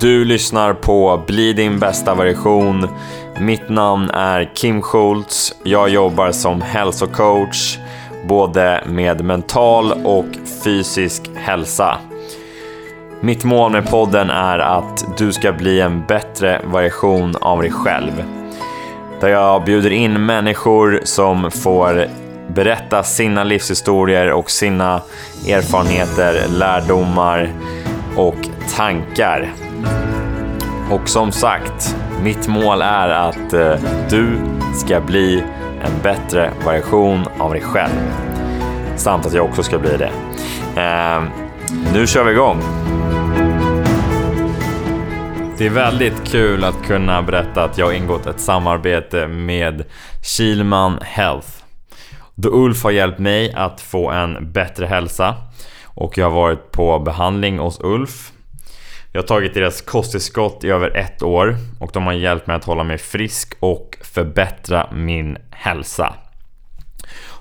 Du lyssnar på Bli din bästa version. Mitt namn är Kim Schultz. Jag jobbar som hälsocoach både med mental och fysisk hälsa. Mitt mål med podden är att du ska bli en bättre version av dig själv. Där jag bjuder in människor som får berätta sina livshistorier och sina erfarenheter, lärdomar och tankar. Och som sagt, mitt mål är att eh, du ska bli en bättre version av dig själv. Samt att jag också ska bli det. Eh, nu kör vi igång! Det är väldigt kul att kunna berätta att jag har ingått ett samarbete med Kilman Health. Då Ulf har hjälpt mig att få en bättre hälsa och jag har varit på behandling hos Ulf. Jag har tagit deras kosttillskott i över ett år och de har hjälpt mig att hålla mig frisk och förbättra min hälsa.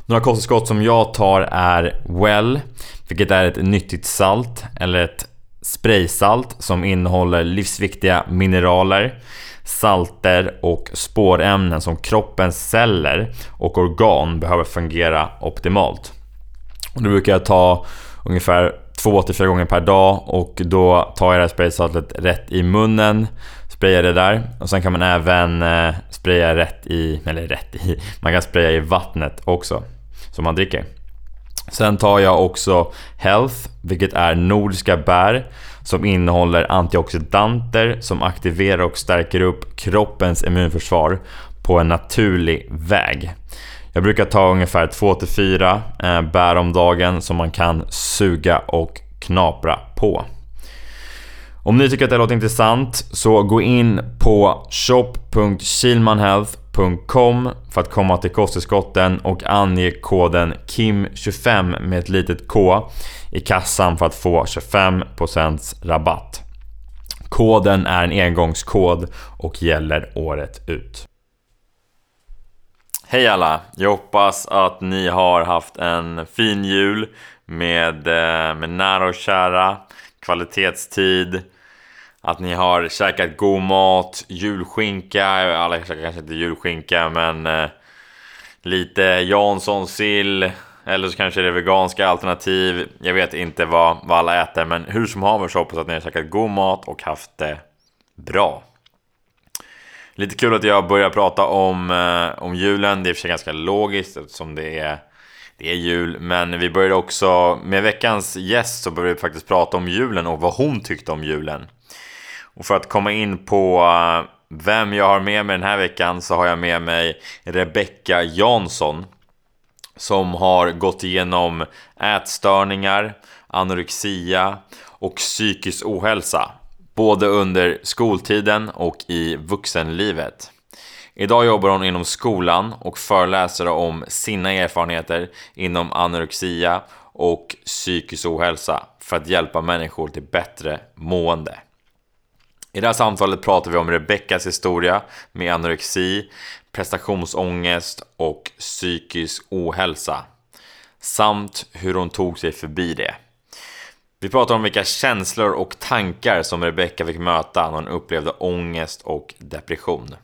Några kosttillskott som jag tar är Well, vilket är ett nyttigt salt eller ett spraysalt som innehåller livsviktiga mineraler, salter och spårämnen som kroppens celler och organ behöver fungera optimalt. Och då brukar jag ta ungefär 2-4 gånger per dag och då tar jag det här spraysaltet rätt i munnen sprayar det där och sen kan man även eh, spraya rätt i, eller rätt i, man kan spraya i vattnet också som man dricker. Sen tar jag också Health, vilket är nordiska bär som innehåller antioxidanter som aktiverar och stärker upp kroppens immunförsvar på en naturlig väg. Jag brukar ta ungefär 2-4 eh, bär om dagen som man kan suga och knapra på. Om ni tycker att det låter intressant så gå in på shop.kilmanhealth.com för att komma till kosttillskotten och ange koden KIM25 med ett litet K i kassan för att få 25% rabatt. Koden är en engångskod och gäller året ut. Hej alla! Jag hoppas att ni har haft en fin jul med, eh, med nära och kära, kvalitetstid, att ni har käkat god mat, julskinka, alla käkar kanske inte julskinka men eh, lite Jansson sill eller så kanske det är veganska alternativ. Jag vet inte vad, vad alla äter men hur som haver så hoppas jag att ni har käkat god mat och haft det bra. Lite kul att jag börjar prata om, eh, om julen. Det är i och för sig ganska logiskt eftersom det är, det är jul. Men vi började också, med veckans gäst så började vi faktiskt prata om julen och vad hon tyckte om julen. Och för att komma in på eh, vem jag har med mig den här veckan så har jag med mig Rebecka Jansson. Som har gått igenom ätstörningar, anorexia och psykisk ohälsa både under skoltiden och i vuxenlivet. Idag jobbar hon inom skolan och föreläser om sina erfarenheter inom anorexia och psykisk ohälsa för att hjälpa människor till bättre mående. I det här samtalet pratar vi om Rebeckas historia med anorexi, prestationsångest och psykisk ohälsa samt hur hon tog sig förbi det. Vi pratar om vilka känslor och tankar som Rebecca fick möta när hon upplevde ångest och depression.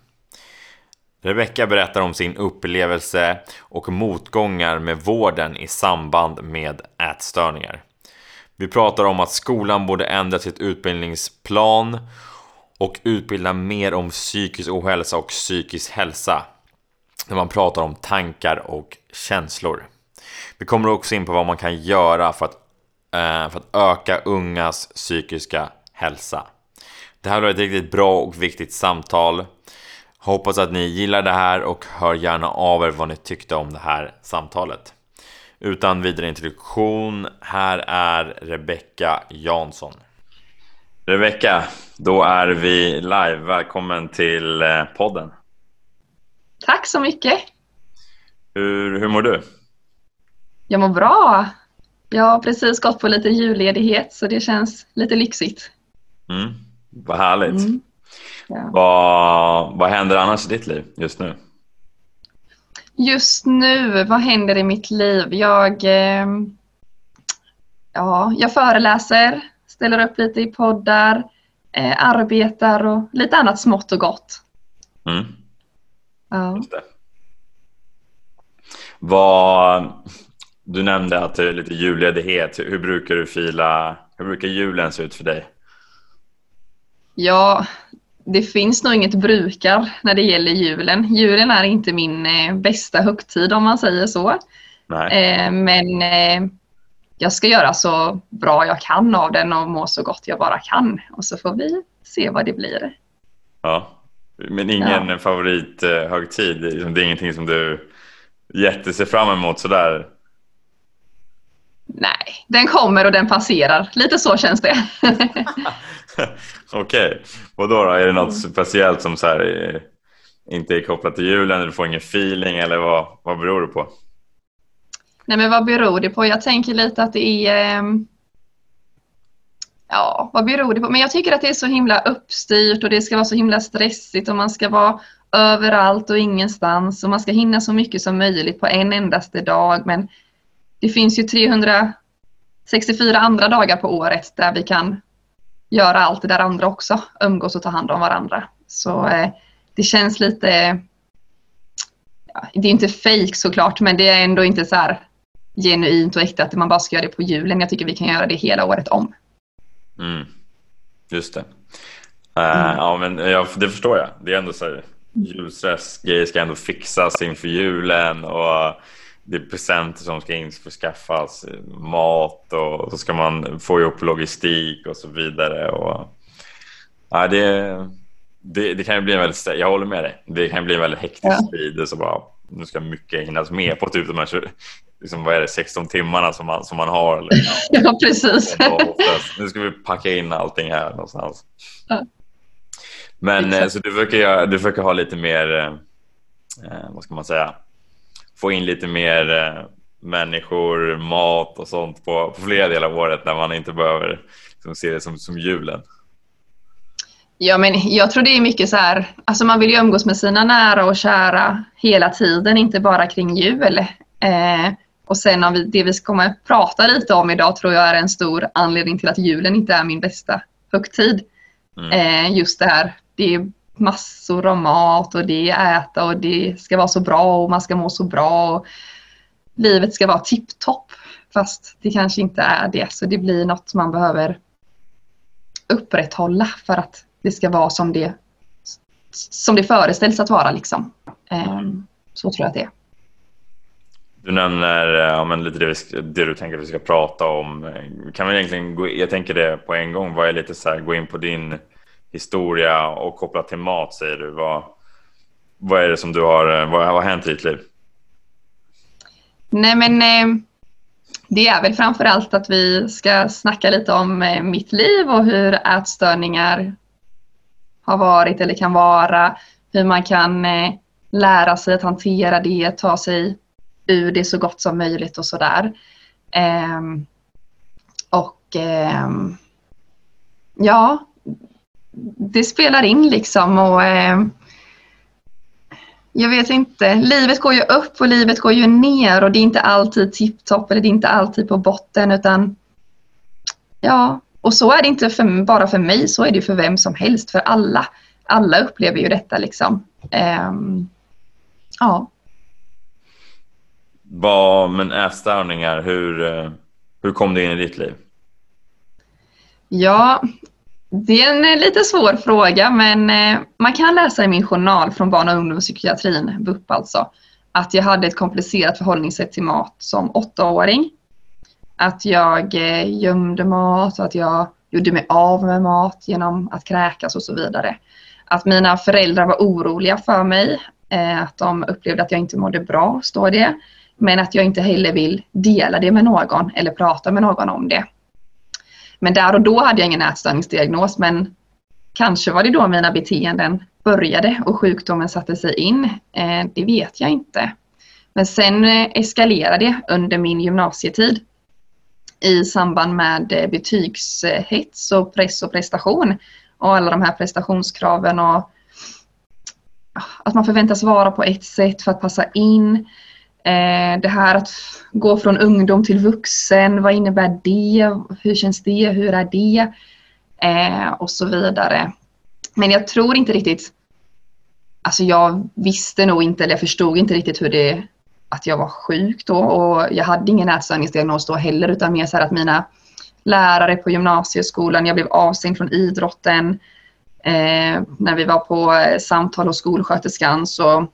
Rebecca berättar om sin upplevelse och motgångar med vården i samband med ätstörningar. Vi pratar om att skolan borde ändra sitt utbildningsplan och utbilda mer om psykisk ohälsa och psykisk hälsa. När man pratar om tankar och känslor. Vi kommer också in på vad man kan göra för att för att öka ungas psykiska hälsa. Det här var ett riktigt bra och viktigt samtal. Hoppas att ni gillar det här och hör gärna av er vad ni tyckte om det här samtalet. Utan vidare introduktion, här är Rebecka Jansson. Rebecka, då är vi live. Välkommen till eh, podden. Tack så mycket. Hur, hur mår du? Jag mår bra. Jag har precis gått på lite julledighet så det känns lite lyxigt. Mm, vad härligt. Mm. Ja. Vad, vad händer annars i ditt liv just nu? Just nu, vad händer i mitt liv? Jag, eh, ja, jag föreläser, ställer upp lite i poddar, eh, arbetar och lite annat smått och gott. Mm. Ja. Vad, du nämnde att det är lite julledighet. Hur brukar du fila? Hur brukar julen se ut för dig? ja, det finns nog inget brukar när det gäller julen. Julen är inte min eh, bästa högtid om man säger så. Nej. Eh, men eh, jag ska göra så bra jag kan av den och må så gott jag bara kan. Och så får vi se vad det blir. Ja. Men ingen favorithögtid? Det är ingenting som du jätte ser fram emot sådär? Nej, den kommer och den passerar. Lite så känns det. Okej. Okay. Och då, då? Är det något speciellt som så här, inte är kopplat till julen? Eller du får ingen feeling? Eller vad, vad beror det på? Nej, men vad beror det på? Jag tänker lite att det är... ehm, Ja, vad beror det på? Men jag tycker att det är så himla uppstyrt och det ska vara så himla stressigt och man ska vara överallt och ingenstans och man ska hinna så mycket som möjligt på en endaste dag. Men det finns ju 364 andra dagar på året där vi kan göra allt det där andra också, umgås och ta hand om varandra. Så eh, det känns lite, ja, det är inte fake såklart, men det är ändå inte så här genuint och äkta att man bara ska göra det på julen. Jag tycker vi kan göra det hela året om. Mm. Just det. Uh, mm. Ja, men ja, det förstår jag. Det är ändå så här, julstress, grejer ska ändå fixas inför julen och det är presenter som ska införskaffas, mat och så ska man få ihop logistik och så vidare. Och, ja, det, det, det kan ju bli en väldigt, jag håller med dig, det kan bli en väldigt hektisk tid. Ja. Så bara, nu ska mycket hinnas med på typ de här liksom, vad är det, 16 timmarna som man, som man har. Eller, ja, precis. nu ska vi packa in allting här någonstans. Ja. Men Exakt. så du försöker, du försöker ha lite mer, eh, vad ska man säga, få in lite mer eh, människor, mat och sånt på, på flera delar av året när man inte behöver liksom, se det som, som julen? Ja, men jag tror det är mycket så här, alltså man vill ju umgås med sina nära och kära hela tiden, inte bara kring jul. Eh, och sen om vi, det vi kommer att prata lite om idag tror jag är en stor anledning till att julen inte är min bästa högtid. Mm. Eh, just det här, det är massor av mat och det är äta och det ska vara så bra och man ska må så bra. Och livet ska vara tipptopp fast det kanske inte är det. Så det blir något man behöver upprätthålla för att det ska vara som det, som det föreställs att vara. Liksom. Ehm, så tror jag att det är. Du nämner eh, ja, men lite det, vi, det, du tänker att vi ska prata om. Kan vi egentligen gå, jag tänker det på en gång. Vad är lite så här, gå in på din historia och kopplat till mat säger du. Vad, vad är det som du har, eh, vad har hänt i ditt liv? Nej men eh, det är väl framför allt att vi ska snacka lite om eh, mitt liv och hur ätstörningar har varit eller kan vara. Hur man kan lära sig att hantera det, ta sig ur det så gott som möjligt och sådär. Ehm, och ehm, ja, det spelar in liksom och eh, jag vet inte, livet går ju upp och livet går ju ner och det är inte alltid tipptopp eller det är inte alltid på botten utan ja, och så är det inte för, bara för mig, så är det för vem som helst, för alla. Alla upplever ju detta liksom. Um, ja. Vad, men ätstörningar, hur, eh, hur kom det in i ditt liv? Ja, det är en eh, lite svår fråga men eh, man kan läsa i min journal från barn och ungdomspsykiatrin, BUP alltså, att jag hade ett komplicerat förhållningssätt till mat som åttaåring. Att jag eh, gömde mat, att jag gjorde mig av med mat genom att kräkas och så vidare. Att mina föräldrar var oroliga för mig, att de upplevde att jag inte mådde bra, står det. Men att jag inte heller vill dela det med någon eller prata med någon om det. Men där och då hade jag ingen ätstörningsdiagnos men kanske var det då mina beteenden började och sjukdomen satte sig in. Eh, det vet jag inte. Men sen eh, eskalerade det under min gymnasietid i samband med eh, betygshets och press och prestation och alla de här prestationskraven och ah, att man förväntas vara på ett sätt för att passa in. Eh, det här att gå från ungdom till vuxen, vad innebär det? Hur känns det? Hur är det? Eh, och så vidare. Men jag tror inte riktigt, alltså jag visste nog inte, eller jag förstod inte riktigt hur det, att jag var sjuk då och jag hade ingen ätstörningsdiagnos då heller utan mer så här att mina lärare på gymnasieskolan, jag blev avstängd från idrotten. Eh, när vi var på eh, samtal hos skolsköterskan så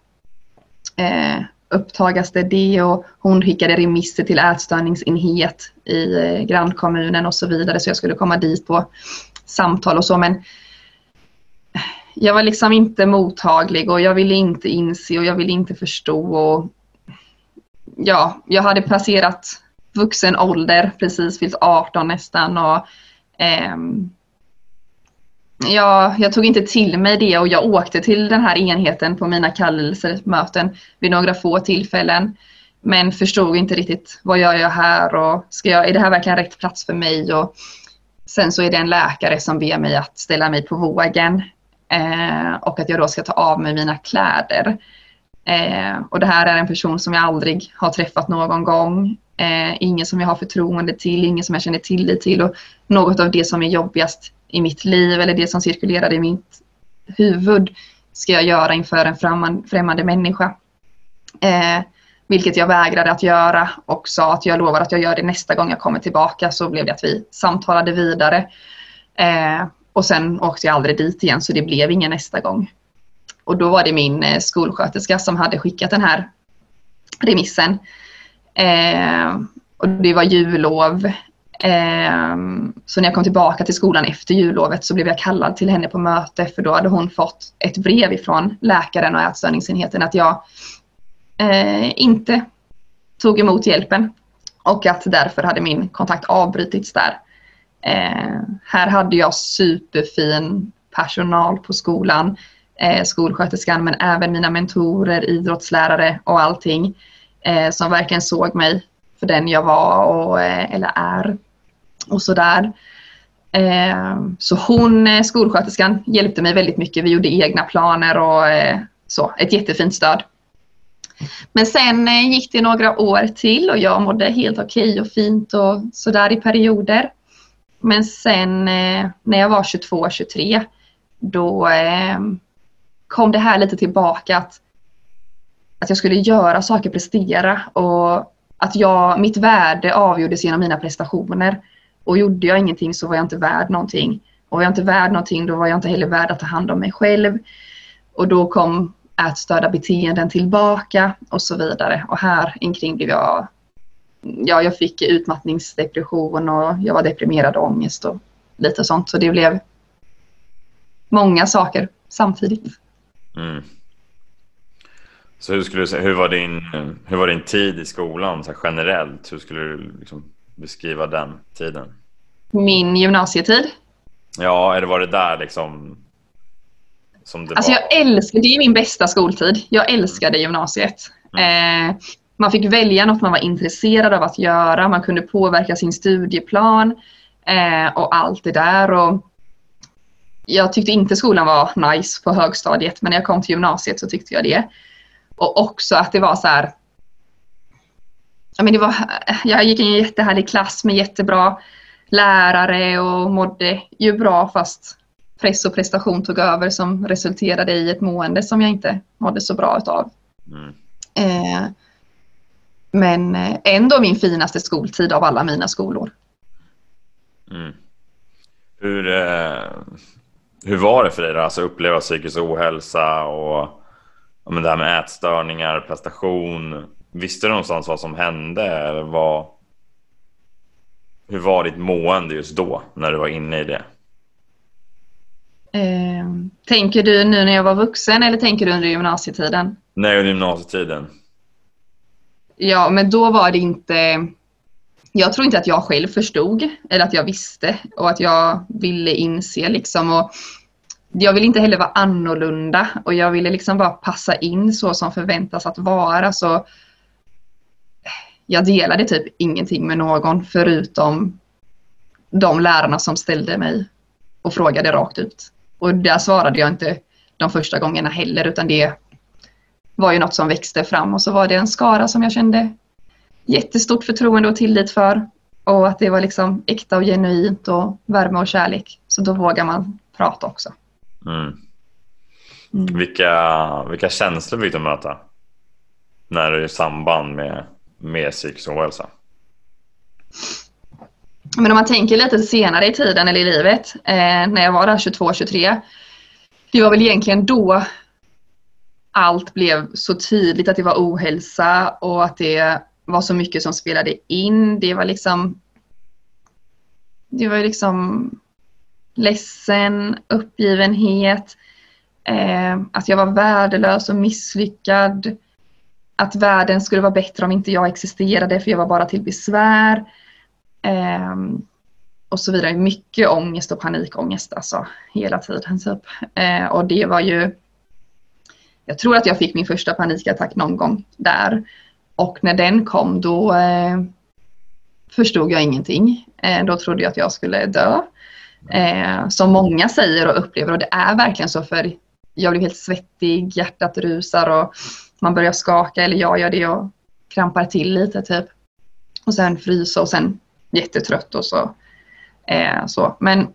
eh, upptagas det det och hon skickade remisser till ätstörningsenhet i eh, grannkommunen och så vidare. Så jag skulle komma dit på samtal och så. Men jag var liksom inte mottaglig och jag ville inte inse och jag ville inte förstå. Och ja, jag hade passerat vuxen ålder, precis fyllt 18 nästan. Och ehm, Ja, jag tog inte till mig det och jag åkte till den här enheten på mina kallelsemöten vid några få tillfällen. Men förstod inte riktigt vad gör jag här och ska jag, är det här verkligen rätt plats för mig? Och sen så är det en läkare som ber mig att ställa mig på vågen eh, och att jag då ska ta av mig mina kläder. Eh, och det här är en person som jag aldrig har träffat någon gång. Eh, ingen som jag har förtroende till, ingen som jag känner tillit till och något av det som är jobbigast i mitt liv eller det som cirkulerar i mitt huvud ska jag göra inför en främmande, människa. Eh, vilket jag vägrade att göra och sa att jag lovar att jag gör det nästa gång jag kommer tillbaka. Så blev det att vi samtalade vidare. Eh, och sen åkte jag aldrig dit igen så det blev ingen nästa gång. Och då var det min eh, skolsköterska som hade skickat den här remissen. Eh, och det var jullov Ehm, så när jag kom tillbaka till skolan efter jullovet så blev jag kallad till henne på möte för då hade hon fått ett brev ifrån läkaren och ätstörningsenheten att jag eh, inte tog emot hjälpen och att därför hade min kontakt avbrutits där. Eh, här hade jag superfin personal på skolan, eh, skolsköterskan men även mina mentorer, idrottslärare och allting eh, som verkligen såg mig för den jag var och, eh, eller är och sådär. Eh, så hon, eh, skolsköterskan, hjälpte mig väldigt mycket. Vi gjorde egna planer och eh, så. Ett jättefint stöd. Men sen gick det några år till och jag mådde helt okej okay och fint och sådär i perioder. Men sen när jag var 22-23 då kom det här lite tillbaka att, att jag skulle göra saker, prestera och att jag, mitt värde avgjordes genom mina prestationer. Och gjorde jag ingenting så var jag inte värd någonting. Och var jag inte värd någonting då var jag inte heller värd att ta hand om mig själv. Och då kom ätstörda beteenden tillbaka och så vidare. Och här inkring blev jag, ja jag fick utmattningsdepression och jag var deprimerad och ångest och lite sånt. Så det blev många saker samtidigt. Mm. Så hur skulle du säga, hur var din, hur var din tid i skolan så generellt? Hur skulle du liksom beskriva den tiden? Min gymnasietid? Ja, eller var det där liksom som det alltså var? jag älskar, det är min bästa skoltid. Jag älskade gymnasiet. Mm. Eh, man fick välja något man var intresserad av att göra. Man kunde påverka sin studieplan eh, och allt det där. Och jag tyckte inte skolan var nice på högstadiet men när jag kom till gymnasiet så tyckte jag det. Och också att det var så här ja, men det var, jag gick i en jättehärlig klass med jättebra lärare och mådde ju bra fast press och prestation tog över som resulterade i ett mående som jag inte mådde så bra utav. Mm. Eh, men ändå min finaste skoltid av alla mina skolor. Mm. Hur, eh, hur var det för dig då? Alltså uppleva psykisk ohälsa och men det här med ätstörningar, prestation. Visste du någonstans vad som hände? Eller vad, hur var ditt mående just då, när du var inne i det? Eh, tänker du nu när jag var vuxen eller tänker du under gymnasietiden? Nej, under gymnasietiden. Ja, men då var det inte... Jag tror inte att jag själv förstod eller att jag visste och att jag ville inse liksom. Och jag vill inte heller vara annorlunda och jag ville liksom bara passa in så som förväntas att vara. Så jag delade typ ingenting med någon förutom de lärarna som ställde mig och frågade rakt ut. Och där svarade jag inte de första gångerna heller utan det var ju något som växte fram och så var det en skara som jag kände jättestort förtroende och tillit för och att det var liksom äkta och genuint och värme och kärlek. Så då vågar man prata också. Mm. Mm. Vilka, vilka känslor fick du möta när du är i samband med, med psykisk ohälsa? Men om man tänker lite senare i tiden eller i livet, eh, när jag var där 22-23. Det var väl egentligen då allt blev så tydligt att det var ohälsa och att det var så mycket som spelade in. Det var liksom det var liksom ledsen, uppgivenhet, eh, att jag var värdelös och misslyckad. Att världen skulle vara bättre om inte jag existerade för jag var bara till besvär. Eh, och så vidare. Mycket ångest och panikångest alltså hela tiden. Typ. Eh, och det var ju jag tror att jag fick min första panikattack någon gång där. Och när den kom då eh, förstod jag ingenting. Eh, då trodde jag att jag skulle dö. Eh, som många säger och upplever och det är verkligen så för jag blev helt svettig, hjärtat rusar och man börjar skaka eller jag gör det och krampar till lite typ. Och sen frysa och sen jättetrött och så. Eh, så. Men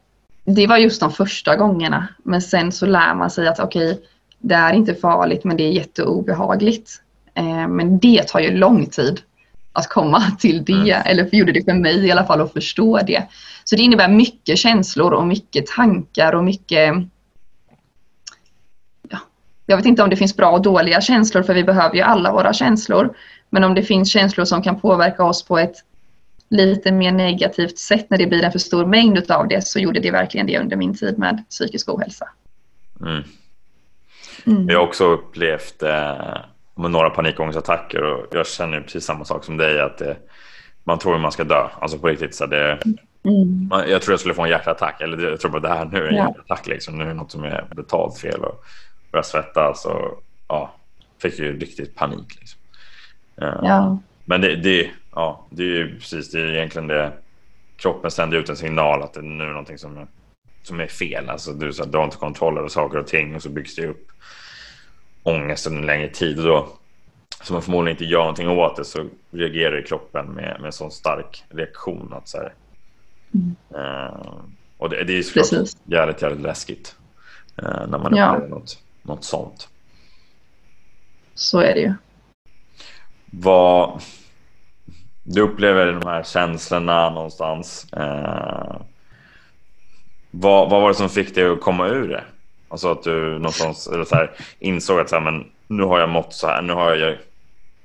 det var just de första gångerna. Men sen så lär man sig att okej, okay, det är inte farligt men det är jätteobehagligt. Eh, men det tar ju lång tid att komma till det, mm. eller gjorde det för mig i alla fall att förstå det. Så det innebär mycket känslor och mycket tankar och mycket jag vet inte om det finns bra och dåliga känslor för vi behöver ju alla våra känslor. Men om det finns känslor som kan påverka oss på ett lite mer negativt sätt när det blir en för stor mängd av det så gjorde det verkligen det under min tid med psykisk ohälsa. Mm. Mm. Jag har också upplevt eh, några panikångestattacker och jag känner precis samma sak som dig att det, man tror att man ska dö. Alltså på riktigt. Så det, mm. man, jag tror jag skulle få en hjärtattack eller jag tror bara det här nu är en ja. hjärtattack liksom. Nu är det något som är betalt fel och börjar svettas och ja, fick ju riktigt panik. Liksom. Uh, ja. Men det, det, ja, det är ju precis, det är egentligen det kroppen sänder ut en signal att det nu är någonting som är, som är fel. Alltså du, så, du har inte kontroll över saker och ting och så byggs det upp ångest under en längre tid. Och då, så man förmodligen inte gör någonting åt det så reagerar kroppen med, med en sån stark reaktion. Att så här, mm. uh, och det, det är såklart jävligt, jävligt läskigt uh, när man ja. upplever något, något sånt. Så är det ju. Vad, du upplever de här känslorna någonstans. Uh, vad, vad var det som fick dig att komma ur det? Alltså att du någonstans eller så här, insåg att så här, men nu har jag mått så här, nu har jag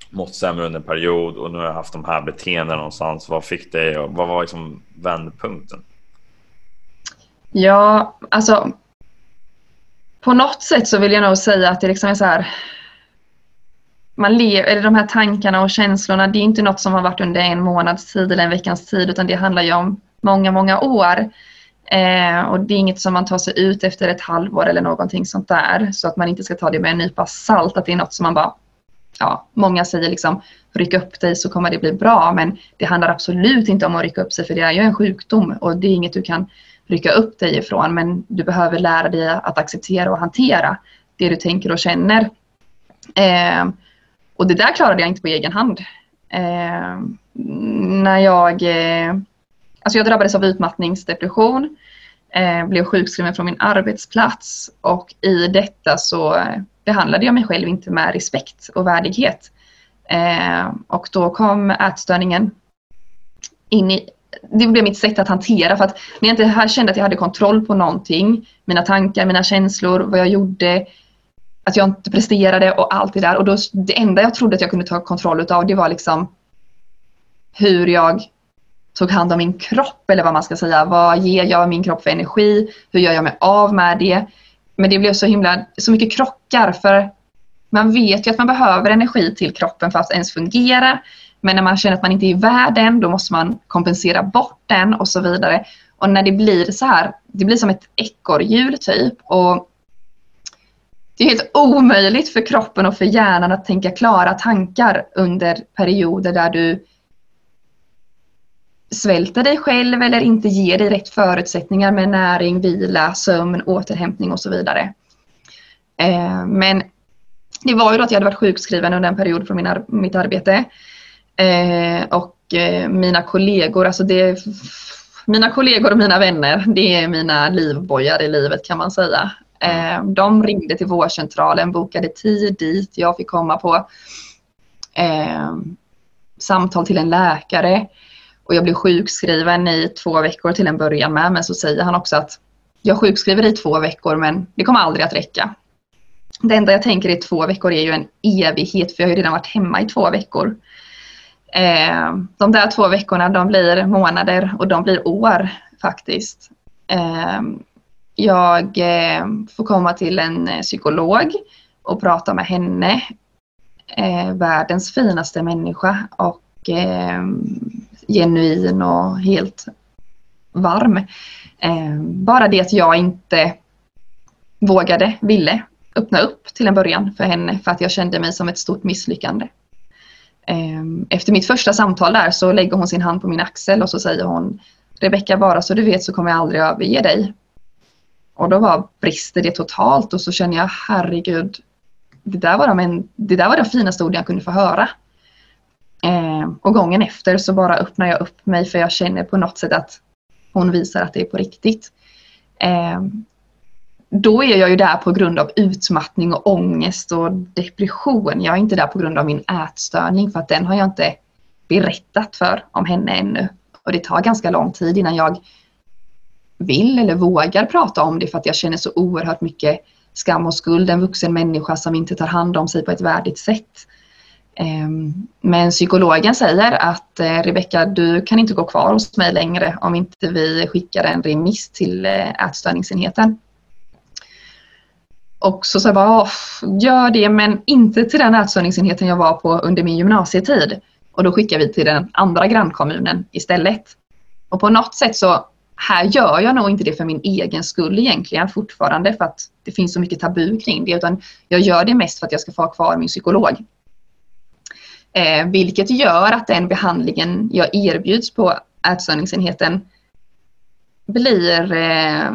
mått sämre under en period och nu har jag haft de här beteendena någonstans. Vad fick dig vad var liksom vändpunkten? Ja, alltså på något sätt så vill jag nog säga att det liksom är så här man lever, eller de här tankarna och känslorna, det är inte något som har varit under en månads tid eller en veckas tid utan det handlar ju om många, många år. Eh, och det är inget som man tar sig ut efter ett halvår eller någonting sånt där. Så att man inte ska ta det med en nypa salt. Att det är något som man bara, ja, många säger liksom ryck upp dig så kommer det bli bra. Men det handlar absolut inte om att rycka upp sig för det är ju en sjukdom och det är inget du kan rycka upp dig ifrån. Men du behöver lära dig att acceptera och hantera det du tänker och känner. Eh, och det där klarade jag inte på egen hand. Eh, när jag eh, Alltså jag drabbades av utmattningsdepression, eh, blev sjukskriven från min arbetsplats och i detta så behandlade jag mig själv inte med respekt och värdighet. Eh, och då kom ätstörningen in i det blev mitt sätt att hantera för att när jag inte kände att jag hade kontroll på någonting, mina tankar, mina känslor, vad jag gjorde, att jag inte presterade och allt det där. Och då, det enda jag trodde att jag kunde ta kontroll utav det var liksom hur jag tog hand om min kropp eller vad man ska säga. Vad ger jag min kropp för energi? Hur gör jag mig av med det? Men det blev så himla, så mycket krockar för man vet ju att man behöver energi till kroppen för att ens fungera. Men när man känner att man inte är värd den, då måste man kompensera bort den och så vidare. Och när det blir så här, det blir som ett ekorrhjul typ. Och det är helt omöjligt för kroppen och för hjärnan att tänka klara tankar under perioder där du svälter dig själv eller inte ger dig rätt förutsättningar med näring, vila, sömn, återhämtning och så vidare. Eh, men det var ju då att jag hade varit sjukskriven under en period från min mitt arbete. Eh, och eh, mina kollegor, alltså det mina kollegor och mina vänner, det är mina livbojar i livet kan man säga. Eh, de ringde till vårdcentralen, bokade tid dit, jag fick komma på eh, samtal till en läkare. Och jag blev sjukskriven i två veckor till en början med, men så säger han också att jag sjukskriver i två veckor men det kommer aldrig att räcka. Det enda jag tänker i två veckor är ju en evighet för jag har ju redan varit hemma i två veckor. Eh, de där två veckorna de blir månader och de blir år faktiskt. Eh, jag eh, får komma till en eh, psykolog och prata med henne. Eh, världens finaste människa och eh, genuin och helt varm. Eh, bara det att jag inte vågade, ville öppna upp till en början för henne för att jag kände mig som ett stort misslyckande. Ehm, efter mitt första samtal där så lägger hon sin hand på min axel och så säger hon Rebecka, bara så du vet så kommer jag aldrig överge dig. Och då var brister det totalt och så känner jag herregud, det där var, de det där var de finaste orden jag kunde få höra. Eh, och gången efter så bara öppnar jag upp mig för jag känner på något sätt att hon visar att det är på riktigt. Eh, då är jag ju där på grund av utmattning och ångest och depression. Jag är inte där på grund av min ätstörning för att den har jag inte berättat för om henne ännu. Och det tar ganska lång tid innan jag vill eller vågar prata om det för att jag känner så oerhört mycket skam och skuld. En vuxen människa som inte tar hand om sig på ett värdigt sätt. Ehm, men psykologen säger att eh, Rebecka, du kan inte gå kvar hos mig längre om inte vi skickar en remiss till eh, ätstörningsenheten. Och så sa jag bara, ah, gör det men inte till den ätstörningsenheten jag var på under min gymnasietid. Och då skickar vi till den andra grannkommunen istället. Och på något sätt så, här gör jag nog inte det för min egen skull egentligen fortfarande för att det finns så mycket tabu kring det utan jag gör det mest för att jag ska få ha kvar min psykolog. Eh, vilket gör att den behandlingen jag erbjuds på ätstörningsenheten blir eh,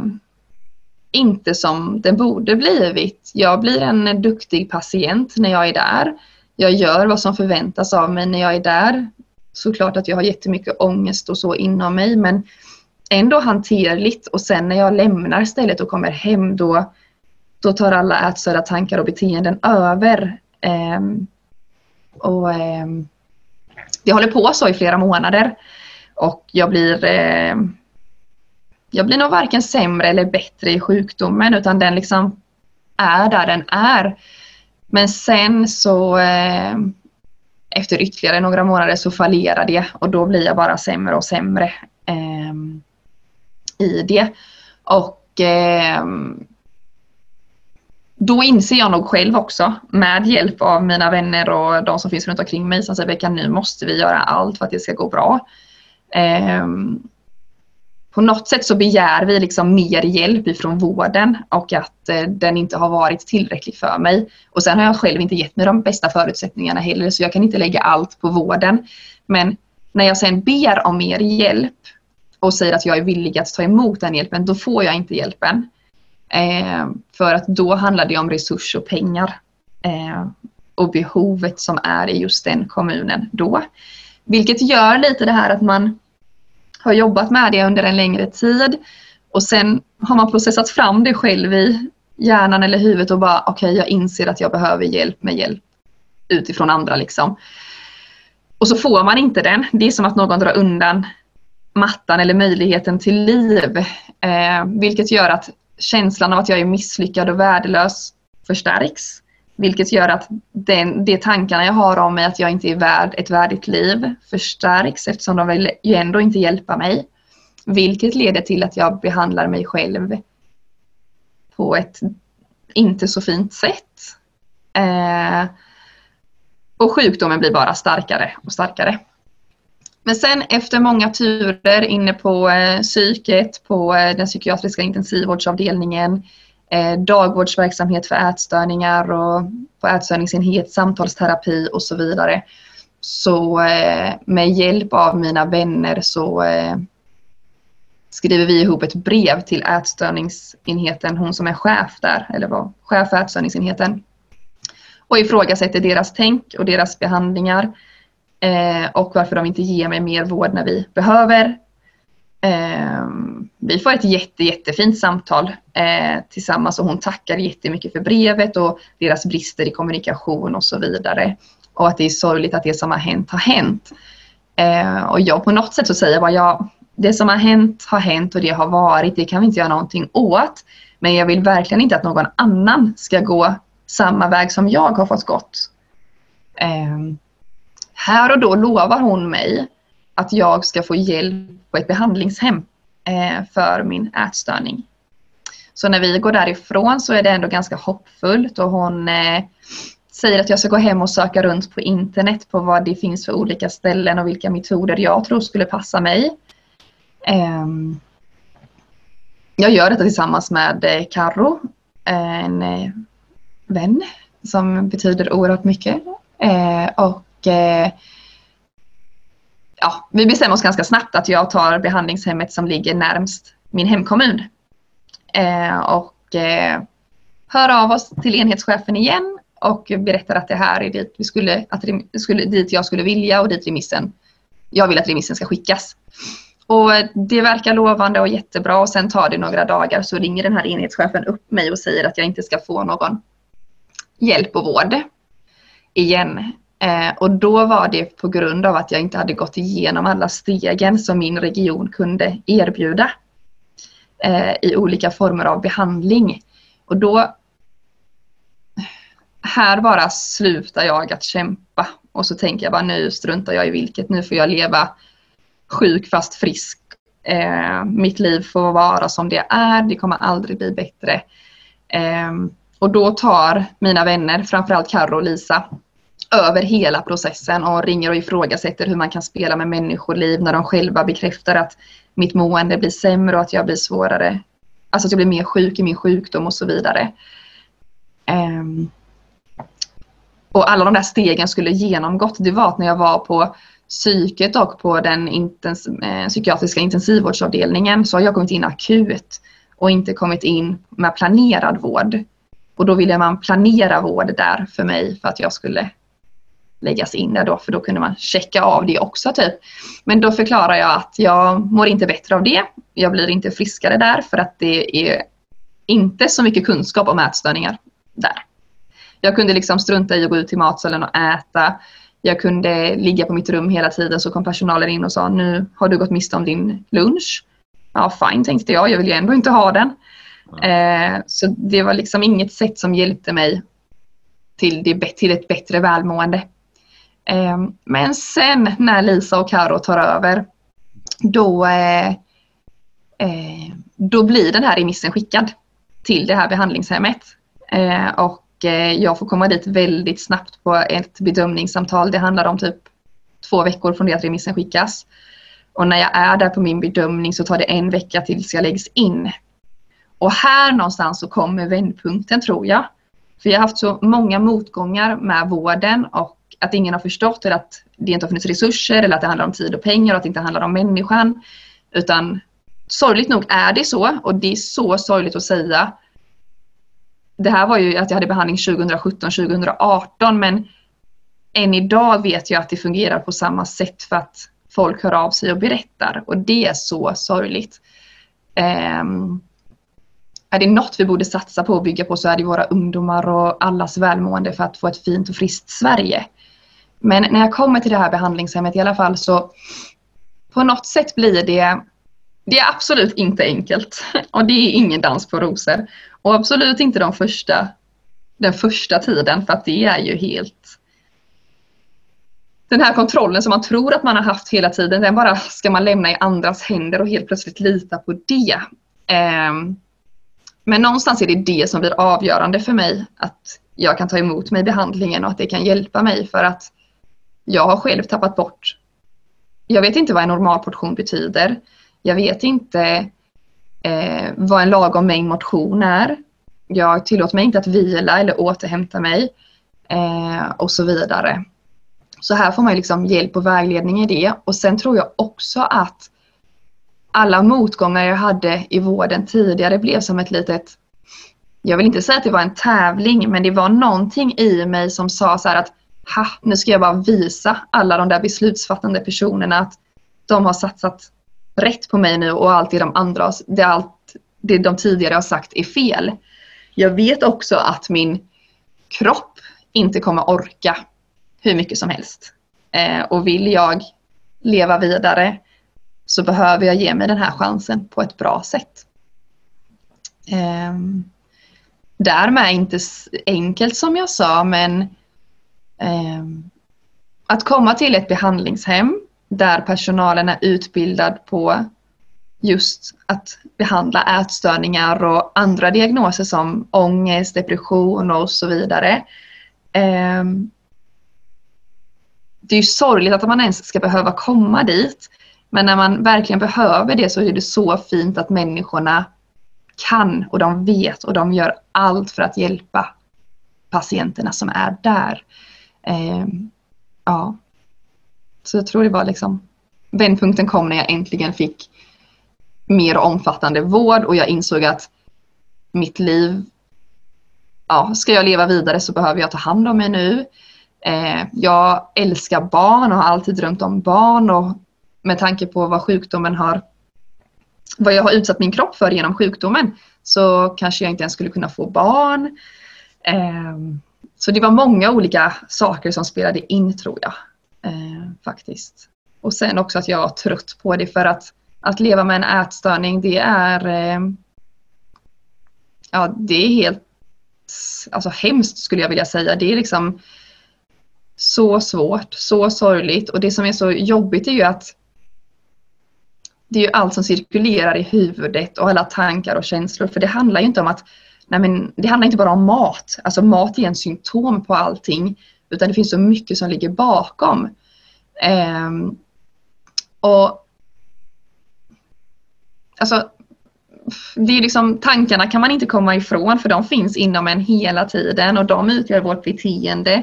inte som den borde blivit. Jag blir en duktig patient när jag är där. Jag gör vad som förväntas av mig när jag är där. Såklart att jag har jättemycket ångest och så inom mig men ändå hanterligt och sen när jag lämnar stället och kommer hem då, då tar alla ätstörda tankar och beteenden över. Um, och um, Det håller på så i flera månader och jag blir um, jag blir nog varken sämre eller bättre i sjukdomen utan den liksom är där den är. Men sen så eh, efter ytterligare några månader så fallerar det och då blir jag bara sämre och sämre eh, i det. Och eh, då inser jag nog själv också med hjälp av mina vänner och de som finns runt omkring mig som säger att nu måste vi göra allt för att det ska gå bra. Um, på något sätt så begär vi liksom mer hjälp ifrån vården och att eh, den inte har varit tillräcklig för mig. Och sen har jag själv inte gett mig de bästa förutsättningarna heller så jag kan inte lägga allt på vården. Men när jag sen ber om mer hjälp och säger att jag är villig att ta emot den hjälpen, då får jag inte hjälpen. Eh, för att då handlar det om resurs och pengar. Eh, och behovet som är i just den kommunen då. Vilket gör lite det här att man har jobbat med det under en längre tid och sen har man processat fram det själv i hjärnan eller huvudet och bara okej, okay, jag inser att jag behöver hjälp med hjälp utifrån andra liksom. Och så får man inte den. Det är som att någon drar undan mattan eller möjligheten till liv. Eh, vilket gör att känslan av att jag är misslyckad och värdelös förstärks. Vilket gör att den, de tankarna jag har om mig att jag inte är värd ett värdigt liv förstärks eftersom de vill ju ändå inte hjälpa mig. Vilket leder till att jag behandlar mig själv på ett inte så fint sätt. Eh, och sjukdomen blir bara starkare och starkare. Men sen efter många turer inne på eh, psyket, på eh, den psykiatriska intensivvårdsavdelningen, eh, dagvårdsverksamhet för ätstörningar och på ätstörningsenhet, samtalsterapi och så vidare. Så eh, med hjälp av mina vänner så eh, skriver vi ihop ett brev till ätstörningsenheten, hon som är chef där, eller var chef för ätstörningsenheten. Och ifrågasätter deras tänk och deras behandlingar. eh, och varför de inte ger mig mer vård när vi behöver. Eh, vi får ett jätte, jättefint samtal eh, tillsammans och hon tackar jättemycket för brevet och deras brister i kommunikation och så vidare. Och att det är sorgligt att det som har hänt har hänt. Eh, och jag på något sätt så säger jag bara, ja, det som har hänt har hänt och det har varit, det kan vi inte göra någonting åt. Men jag vill verkligen inte att någon annan ska gå samma väg som jag har fått gått. Eh, här och då lovar hon mig att jag ska få hjälp på ett behandlingshem eh, för min ätstörning. Så när vi går därifrån så är det ändå ganska hoppfullt och hon eh, säger att jag ska gå hem och söka runt på internet på vad det finns för olika ställen och vilka metoder jag tror skulle passa mig. Eh, jag gör detta tillsammans med eh, Karo, eh, en eh, vän som betyder oerhört mycket. Eh, och eh, ja, vi bestämmer oss ganska snabbt att jag tar behandlingshemmet som ligger närmst min hemkommun. Eh, och eh, hör av oss till enhetschefen igen och berättar att det här är dit, vi skulle, att skulle, dit jag skulle vilja och dit remissen, jag vill att remissen ska skickas. Och eh, det verkar lovande och jättebra och sen tar det några dagar så ringer den här enhetschefen upp mig och säger att jag inte ska få någon hjälp och vård igen. Eh, och då var det på grund av att jag inte hade gått igenom alla stegen som min region kunde erbjuda eh, i olika former av behandling. Och då här bara slutar jag att kämpa och så tänker jag bara nu struntar jag i vilket, nu får jag leva sjuk fast frisk. Eh, mitt liv får vara som det är, det kommer aldrig bli bättre. Eh, och då tar mina vänner, framförallt Carro och Lisa, över hela processen och ringer och ifrågasätter hur man kan spela med människoliv när de själva bekräftar att mitt mående blir sämre och att jag blir svårare. Alltså att jag blir mer sjuk i min sjukdom och så vidare. Um, och alla de där stegen skulle genomgått, det var att när jag var på psyket och på den intens eh, psykiatriska intensivvårdsavdelningen så har jag kommit in akut och inte kommit in med planerad vård. Och då ville man planera vård där för mig för att jag skulle läggas in där då för då kunde man checka av det också typ. Men då förklarar jag att jag mår inte bättre av det. Jag blir inte friskare där för att det är inte så mycket kunskap om ätstörningar där. Jag kunde liksom strunta i att gå ut till matsalen och äta. Jag kunde ligga på mitt rum hela tiden så kom personalen in och sa nu har du gått miste om din lunch. Ja fine tänkte jag, jag vill ju ändå inte ha den. Eh, så det var liksom inget sätt som hjälpte mig till, det, till ett bättre välmående. Ehm, men sen när Lisa och Karo tar över då, eh, eh, då blir den här remissen skickad till det här behandlingshemmet. Eh, och jag får komma dit väldigt snabbt på ett bedömningssamtal. Det handlar om typ två veckor från det att remissen skickas. Och när jag är där på min bedömning så tar det en vecka tills jag läggs in. Och här någonstans så kommer vändpunkten tror jag. För jag har haft så många motgångar med vården och att ingen har förstått eller att det inte har funnits resurser eller att det handlar om tid och pengar och att det inte handlar om människan. Utan sorgligt nog är det så och det är så sorgligt att säga. Det här var ju att jag hade behandling 2017-2018 men än idag vet jag att det fungerar på samma sätt för att folk hör av sig och berättar och det är så sorgligt. Um, är det något vi borde satsa på och bygga på så är det våra ungdomar och allas välmående för att få ett fint och friskt Sverige. Men när jag kommer till det här behandlingshemmet i alla fall så på något sätt blir det det är absolut inte enkelt och det är ingen dans på rosor. Och absolut inte de första, den första tiden för att det är ju helt den här kontrollen som man tror att man har haft hela tiden, den bara ska man lämna i andras händer och helt plötsligt lita på det. Ehm, men någonstans är det det som blir avgörande för mig. Att jag kan ta emot mig behandlingen och att det kan hjälpa mig för att jag har själv tappat bort. Jag vet inte vad en normalportion betyder. Jag vet inte eh, vad en lagom mängd motion är. Jag tillåter mig inte att vila eller återhämta mig eh, och så vidare. Så här får man liksom hjälp och vägledning i det. Och sen tror jag också att alla motgångar jag hade i vården tidigare blev som ett litet jag vill inte säga att det var en tävling men det var någonting i mig som sa så att ha, nu ska jag bara visa alla de där beslutsfattande personerna att de har satsat rätt på mig nu och allt det de andra, det, allt det de tidigare har sagt är fel. Jag vet också att min kropp inte kommer orka hur mycket som helst. Eh, och vill jag leva vidare så behöver jag ge mig den här chansen på ett bra sätt. Eh, därmed inte enkelt som jag sa men eh, Ehm, att komma till ett behandlingshem där personalen är utbildad på just att behandla ätstörningar och andra diagnoser som ångest, depression och så vidare. Ehm, det är ju sorgligt att man ens ska behöva komma dit. Men när man verkligen behöver det så är det så fint att människorna kan och de vet och de gör allt för att hjälpa patienterna som är där. Eh, ja. Så jag tror det var liksom vändpunkten kom när jag äntligen fick mer omfattande vård och jag insåg att mitt liv, ja, ska jag leva vidare så behöver jag ta hand om mig nu. Eh, jag älskar barn och har alltid drömt om barn och med tanke på vad sjukdomen har, vad jag har utsatt min kropp för genom sjukdomen så kanske jag inte ens skulle kunna få barn. Eh, så det var många olika saker som spelade in tror jag. Eh, faktiskt. Och sen också att jag var trött på det för att att leva med en ätstörning det är eh, ja, det är helt alltså hemskt skulle jag vilja säga. Det är liksom så svårt, så sorgligt och det som är så jobbigt är ju att det är ju allt som cirkulerar i huvudet och alla tankar och känslor för det handlar ju inte om att nej men, det handlar inte bara om mat, alltså mat är en symptom på allting utan det finns så mycket som ligger bakom. Eh, och alltså, det är liksom, tankarna kan man inte komma ifrån för de finns inom en hela tiden och de utgör vårt beteende.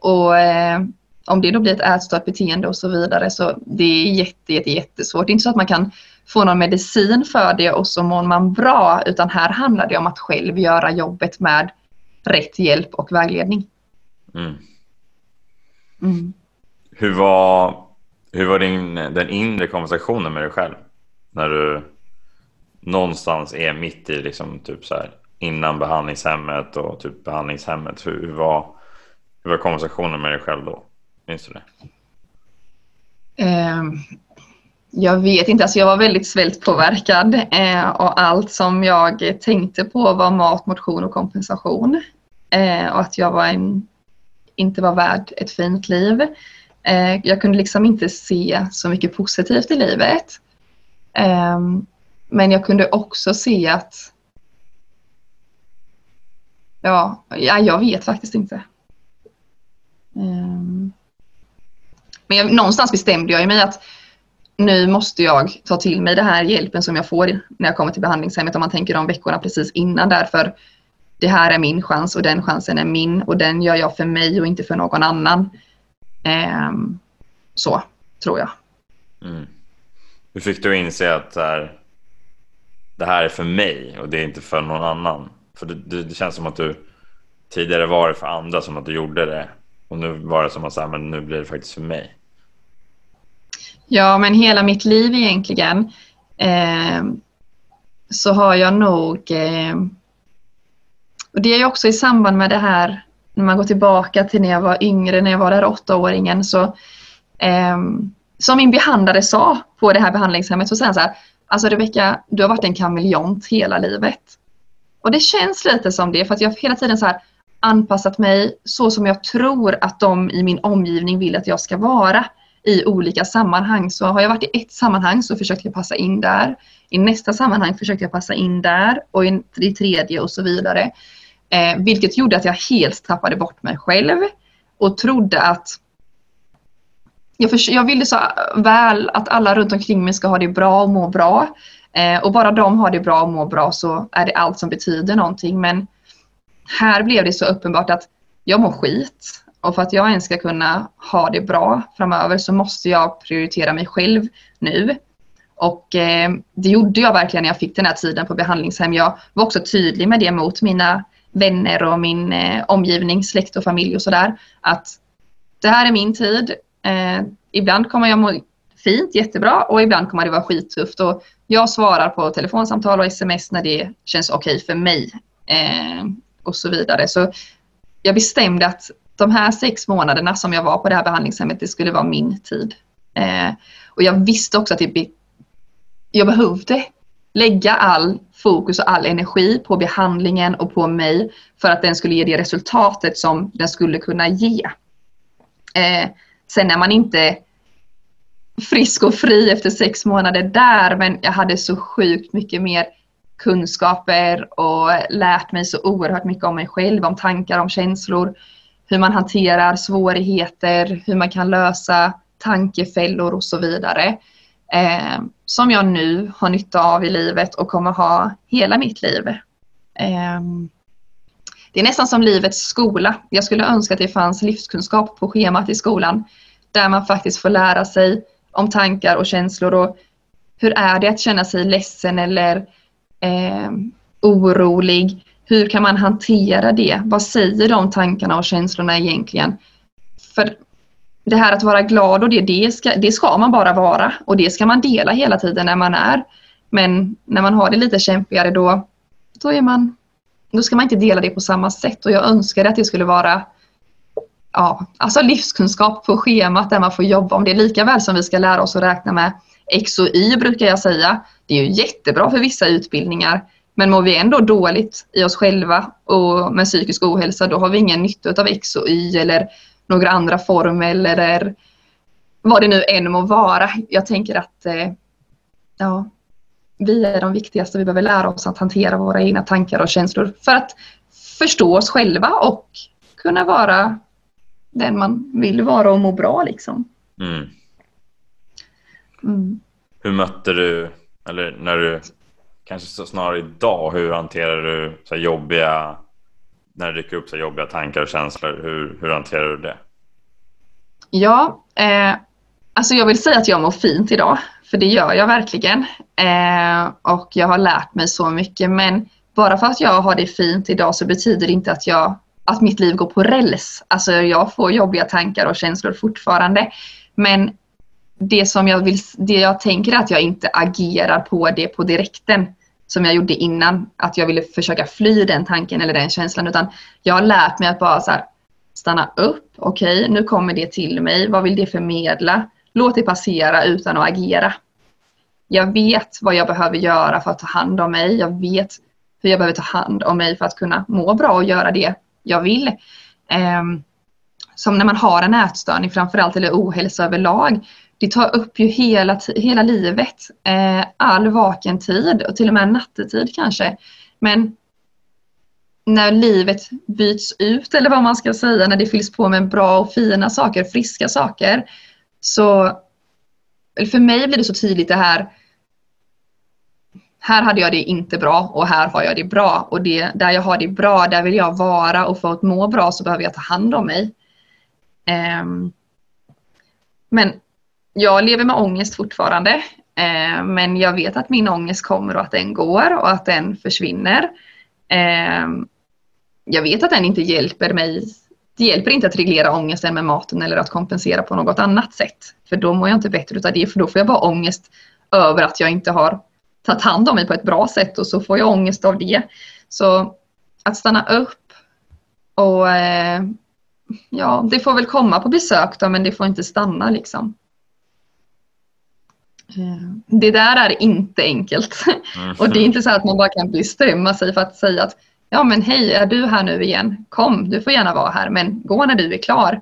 Och eh, om det då blir ett ätstört beteende och så vidare så det är jätte, jätte, jättesvårt. Det är inte så att man kan få någon medicin för det och så mår man bra utan här handlar det om att själv göra jobbet med rätt hjälp och vägledning. Mm. Mm. Hur var, hur var din, den inre konversationen med dig själv? När du någonstans är mitt i liksom typ så här innan behandlingshemmet och typ behandlingshemmet. Hur, hur, var, hur var konversationen med dig själv då? Minns du det? Eh, jag vet inte, alltså jag var väldigt svältpåverkad eh, och allt som jag tänkte på var mat, motion och kompensation. Eh, och att jag var en, inte var värd ett fint liv. Eh, jag kunde liksom inte se så mycket positivt i livet. Ehm, men jag kunde också se att Ja, ja jag vet faktiskt inte. Ehm, men jag, någonstans bestämde jag mig att nu måste jag ta till mig den här hjälpen som jag får när jag kommer till behandlingshemmet om man tänker de veckorna precis innan därför det här är min chans och den chansen är min och den gör jag för mig och inte för någon annan. Um, så tror jag. Mm. Hur fick du inse att här, det här är för mig och det är inte för någon annan. För det, det, det känns som att du tidigare var det för andra som att du gjorde det. Och nu var det som att säga, men nu blir det faktiskt för mig. Ja, men hela mitt liv egentligen eh, så har jag nog eh, och det är ju också i samband med det här när man går tillbaka till när jag var yngre, när jag var där åttaåringen så eh, som min behandlare sa på det här behandlingshemmet så sa han så här Alltså Rebecka, du har varit en kameleont hela livet. Och det känns lite som det för att jag hela tiden så här anpassat mig så som jag tror att de i min omgivning vill att jag ska vara i olika sammanhang. Så har jag varit i ett sammanhang så försökte jag passa in där. I nästa sammanhang försökte jag passa in där och i det tredje och så vidare. Eh, vilket gjorde att jag helt tappade bort mig själv och trodde att jag, för, jag ville så väl att alla runt omkring mig ska ha det bra och må bra. Eh, och bara de har det bra och mår bra så är det allt som betyder någonting. Men här blev det så uppenbart att jag mår skit. Och för att jag ens ska kunna ha det bra framöver så måste jag prioritera mig själv nu. Och eh, det gjorde jag verkligen när jag fick den här tiden på behandlingshem. Jag var också tydlig med det mot mina vänner och min eh, omgivning, släkt och familj och sådär. Att det här är min tid. Eh, ibland kommer jag må fint, jättebra och ibland kommer det vara skittufft. Och jag svarar på telefonsamtal och sms när det känns okej okay för mig. Eh, och så vidare. Så jag bestämde att de här sex månaderna som jag var på det här behandlingshemmet, det skulle vara min tid. Eh, och jag visste också att det, jag behövde lägga all fokus och all energi på behandlingen och på mig för att den skulle ge det resultatet som den skulle kunna ge. Eh, sen är man inte frisk och fri efter sex månader där men jag hade så sjukt mycket mer kunskaper och lärt mig så oerhört mycket om mig själv, om tankar, om känslor, hur man hanterar svårigheter, hur man kan lösa tankefällor och så vidare. Eh, som jag nu har nytta av i livet och kommer ha hela mitt liv. Eh, det är nästan som livets skola. Jag skulle önska att det fanns livskunskap på schemat i skolan där man faktiskt får lära sig om tankar och känslor och hur är det att känna sig ledsen eller eh, orolig? Hur kan man hantera det? Vad säger de tankarna och känslorna egentligen? För det här att vara glad och det, det ska, det ska man bara vara och det ska man dela hela tiden när man är. Men när man har det lite kämpigare då, då, är man, då ska man inte dela det på samma sätt och jag önskar att det skulle vara ja, alltså livskunskap på schemat där man får jobba om det lika väl som vi ska lära oss att räkna med X och Y brukar jag säga. Det är ju jättebra för vissa utbildningar men mår vi ändå dåligt i oss själva och med psykisk ohälsa då har vi ingen nytta av X och Y eller några andra formeler eller vad det nu än må vara. Jag tänker att eh, ja, vi är de viktigaste. Vi behöver lära oss att hantera våra egna tankar och känslor för att förstå oss själva och kunna vara den man vill vara och må bra liksom. Mm. Mm. Hur mötte du, eller när du, kanske snarare idag, hur hanterar du så jobbiga när det dyker upp så jobbiga tankar och känslor, hur, hur hanterar du det? Ja, eh, alltså jag vill säga att jag mår fint idag, för det gör jag verkligen. Eh, och jag har lärt mig så mycket, men bara för att jag har det fint idag så betyder det inte att, jag, att mitt liv går på räls. Alltså jag får jobbiga tankar och känslor fortfarande. Men det som jag, vill, det jag tänker är att jag inte agerar på det på direkten som jag gjorde innan. Att jag ville försöka fly den tanken eller den känslan. Utan jag har lärt mig att bara så här, stanna upp. Okej, okay, nu kommer det till mig. Vad vill det förmedla? Låt det passera utan att agera. Jag vet vad jag behöver göra för att ta hand om mig. Jag vet hur jag behöver ta hand om mig för att kunna må bra och göra det jag vill. Um, som när man har en ätstörning framförallt eller ohälsa överlag det tar upp ju hela, hela livet. Eh, all vaken tid och till och med nattetid kanske. Men när livet byts ut eller vad man ska säga, när det fylls på med bra och fina saker, friska saker. Så för mig blir det så tydligt det här här hade jag det inte bra och här har jag det bra. Och det, där jag har det bra, där vill jag vara och för att må bra så behöver jag ta hand om mig. Um, men jag lever med ångest fortfarande. Eh, men jag vet att min ångest kommer och att den går och att den försvinner. Eh, jag vet att den inte hjälper mig. Det hjälper inte att reglera ångesten med maten eller att kompensera på något annat sätt. För då mår jag inte bättre utav det. För då får jag bara ångest över att jag inte har tagit hand om mig på ett bra sätt och så får jag ångest av det. Så att stanna upp och eh, ja, det får väl komma på besök då men det får inte stanna liksom. Eh, det där är inte enkelt. Mm. Och det är inte så att man bara kan bestämma sig för att säga att ja men hej, är du här nu igen? Kom, du får gärna vara här, men gå när du är klar.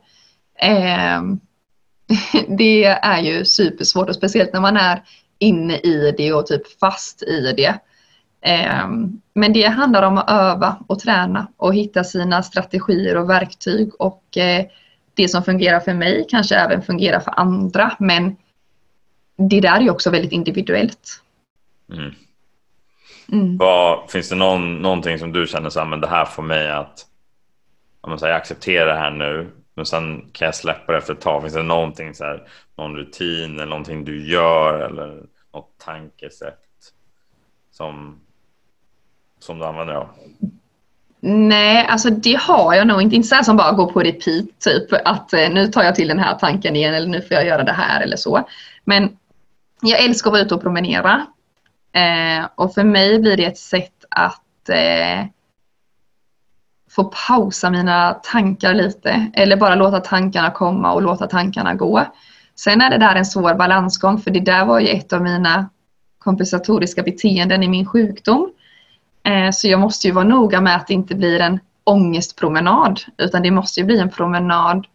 Eh, det är ju supersvårt och speciellt när man är inne i det och typ fast i det. Eh, men det handlar om att öva och träna och hitta sina strategier och verktyg och eh, det som fungerar för mig kanske även fungerar för andra men det där är ju också väldigt individuellt. Mm. Mm. Vad, finns det någon, någonting som du känner så här, men det här får mig att om man säger, acceptera det här nu, men sen kan jag släppa det efter ett tag. Finns det någonting så här, någon rutin eller någonting du gör eller något tankesätt som, som du använder av? Nej, alltså det har jag nog inte. Inte så här som bara går på repeat, typ att eh, nu tar jag till den här tanken igen eller nu får jag göra det här eller så. Men jag älskar att vara ute och promenera. Eh, och för mig blir det ett sätt att eh, få pausa mina tankar lite eller bara låta tankarna komma och låta tankarna gå. Sen är det där en svår balansgång för det där var ju ett av mina kompensatoriska beteenden i min sjukdom. Eh, så jag måste ju vara noga med att det inte blir en ångestpromenad utan det måste ju bli en promenad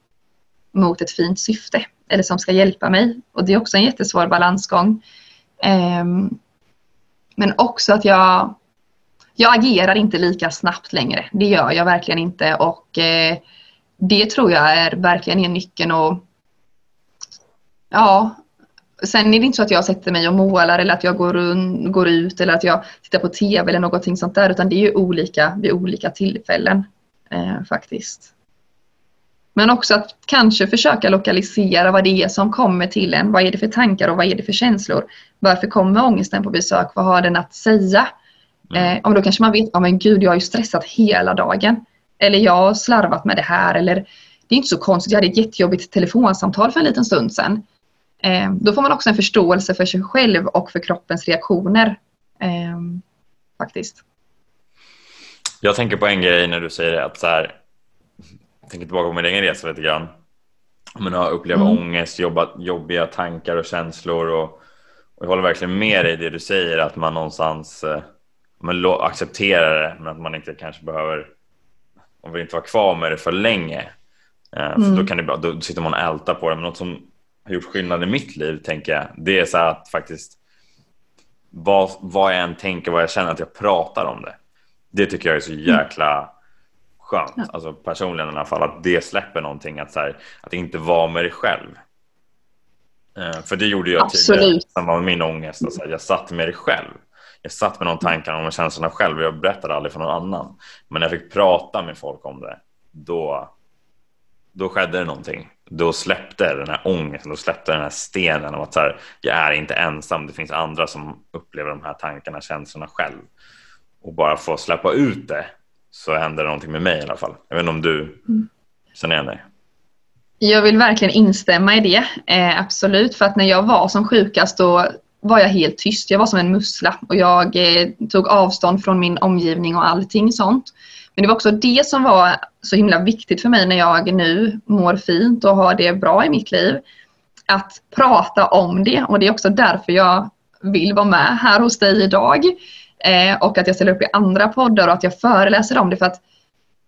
mot ett fint syfte eller som ska hjälpa mig. Och det är också en jättesvår balansgång. Ehm, men också att jag, jag agerar inte lika snabbt längre. Det gör jag verkligen inte och eh, det tror jag är verkligen är nyckeln och ja, Sen är det inte så att jag sätter mig och målar eller att jag går, run, går ut eller att jag tittar på TV eller någonting sånt där utan det är ju olika vid olika tillfällen eh, faktiskt. Men också att kanske försöka lokalisera vad det är som kommer till en. Vad är det för tankar och vad är det för känslor? Varför kommer ångesten på besök? Vad har den att säga? Mm. Eh, och då kanske man vet, ja men gud jag har ju stressat hela dagen. Eller jag har slarvat med det här. Eller det är inte så konstigt, jag hade ett jättejobbigt telefonsamtal för en liten stund sedan. Eh, då får man också en förståelse för sig själv och för kroppens reaktioner. Eh, faktiskt. Jag tänker på en grej när du säger att så här, tänker tillbaka på min egen resa lite grann. Men att uppleva mm. ångest, jobba, jobbiga tankar och känslor och, och jag håller verkligen med dig i det du säger att man någonstans eh, man accepterar det men att man inte kanske behöver man vill inte vara kvar med det för länge. Eh, för mm. då, kan det, då sitter man och ältar på det. Men något som har gjort skillnad i mitt liv tänker jag, det är så att faktiskt vad, vad jag än tänker, vad jag känner, att jag pratar om det. Det tycker jag är så mm. Skönt, ja. alltså personligen i alla fall, att det släpper någonting, att, så här, att inte vara med dig själv. Uh, för det gjorde jag Absolut. tidigare, med min ångest, alltså, jag satt med dig själv. Jag satt med de tankarna och känslorna själv och jag berättade aldrig för någon annan. Men när jag fick prata med folk om det, då, då skedde det någonting då släppte den här ångesten, då släppte den här stenen om att så här, jag är inte ensam, det finns andra som upplever de här tankarna, känslorna själv. Och bara få släppa ut det så händer det någonting med mig i alla fall. Jag vet inte om du mm. känner igen dig? Jag vill verkligen instämma i det, eh, absolut. För att när jag var som sjukast då var jag helt tyst. Jag var som en mussla och jag eh, tog avstånd från min omgivning och allting sånt. Men det var också det som var så himla viktigt för mig när jag nu mår fint och har det bra i mitt liv. Att prata om det och det är också därför jag vill vara med här hos dig idag. Eh, och att jag ställer upp i andra poddar och att jag föreläser om det för att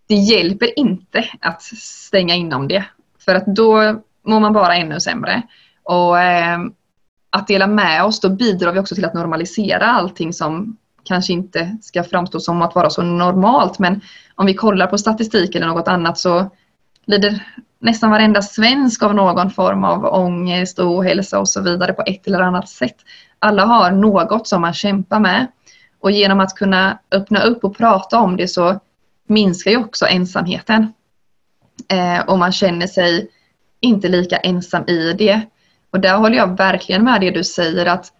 det hjälper inte att stänga inom det. För att då mår man bara ännu sämre. Och eh, att dela med oss, då bidrar vi också till att normalisera allting som kanske inte ska framstå som att vara så normalt men om vi kollar på statistik eller något annat så lider nästan varenda svensk av någon form av ångest, ohälsa och så vidare på ett eller annat sätt. Alla har något som man kämpar med och genom att kunna öppna upp och prata om det så minskar ju också ensamheten. Eh, och man känner sig inte lika ensam i det. Och där håller jag verkligen med det du säger att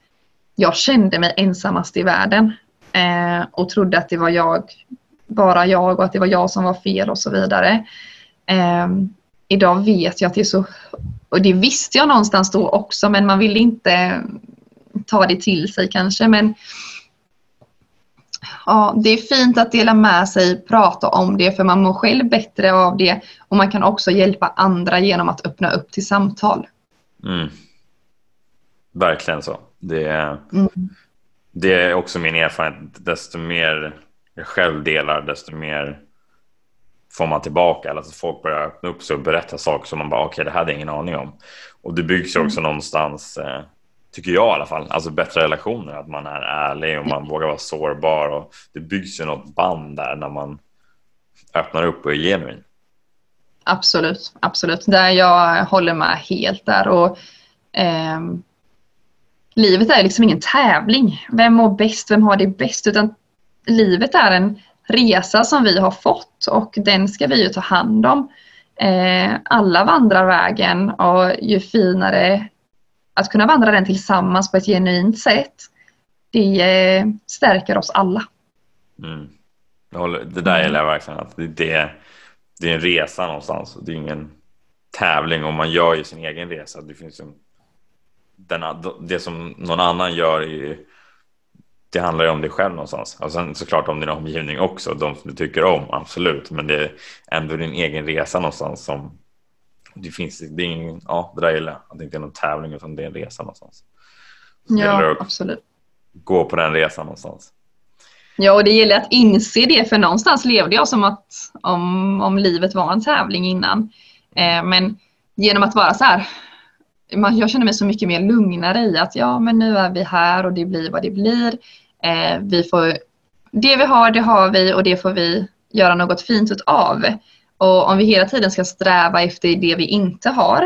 jag kände mig ensammast i världen eh, och trodde att det var jag, bara jag och att det var jag som var fel och så vidare. Eh, idag vet jag att det är så, och det visste jag någonstans då också men man vill inte ta det till sig kanske men Ja, det är fint att dela med sig, prata om det för man mår själv bättre av det och man kan också hjälpa andra genom att öppna upp till samtal. Mm. Verkligen så. Det är, mm det är också min erfarenhet. Desto mer jag själv delar, desto mer får man tillbaka. Alltså folk börjar öppna upp sig och berätta saker som man bara, okej, okay, det hade jag ingen aning om. Och det byggs ju också mm. någonstans, eh, tycker jag i alla fall, alltså bättre relationer. Att man är ärlig och man vågar vara sårbar. Och det byggs ju något band där när man öppnar upp och är genuin. Absolut, absolut. Där jag håller med helt där. Och, eh, livet är liksom ingen tävling. Vem mår bäst? Vem har det bäst? Utan livet är en resa som vi har fått och den ska vi ju ta hand om. Eh, alla vandrar vägen och ju finare att kunna vandra den tillsammans på ett genuint sätt det eh, stärker oss alla. Mm. Det där gäller jag verkligen. Att det, det, det är en resa någonstans. Det är ingen tävling och man gör ju sin egen resa. Det finns en, denna, det som någon annan gör är det handlar ju om dig själv någonstans. Och sen såklart om din omgivning också, de som du tycker om, absolut. Men det är ändå din egen resa någonstans som det finns. Det, är ingen, ja, det där gillar jag. Att det inte är någon tävling utan det är en resa någonstans. Ja, absolut. Gå på den resan någonstans. Ja, och det gäller att inse det, för någonstans levde jag som att om, om livet var en tävling innan. Eh, men genom att vara så här, jag känner mig så mycket mer lugnare i att ja, men nu är vi här och det blir vad det blir. Eh, vi får, det vi har, det har vi och det får vi göra något fint av. Och om vi hela tiden ska sträva efter det vi inte har,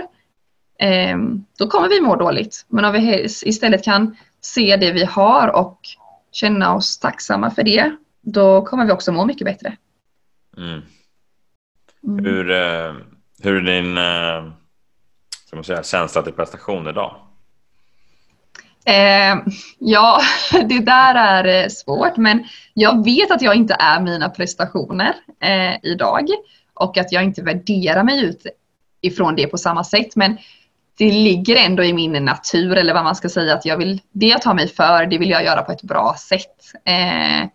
eh, då kommer vi må dåligt. Men om vi istället kan se det vi har och känna oss tacksamma för det, då kommer vi också må mycket bättre. Mm. Mm. Hur, eh, hur är din eh, ska man säga, känsla till prestation idag? Eh, ja, det där är eh, svårt men jag vet att jag inte är mina prestationer eh, idag och att jag inte värderar mig ut ifrån det på samma sätt men det ligger ändå i min natur eller vad man ska säga att jag vill, det jag tar mig för det vill jag göra på ett bra sätt. Eh,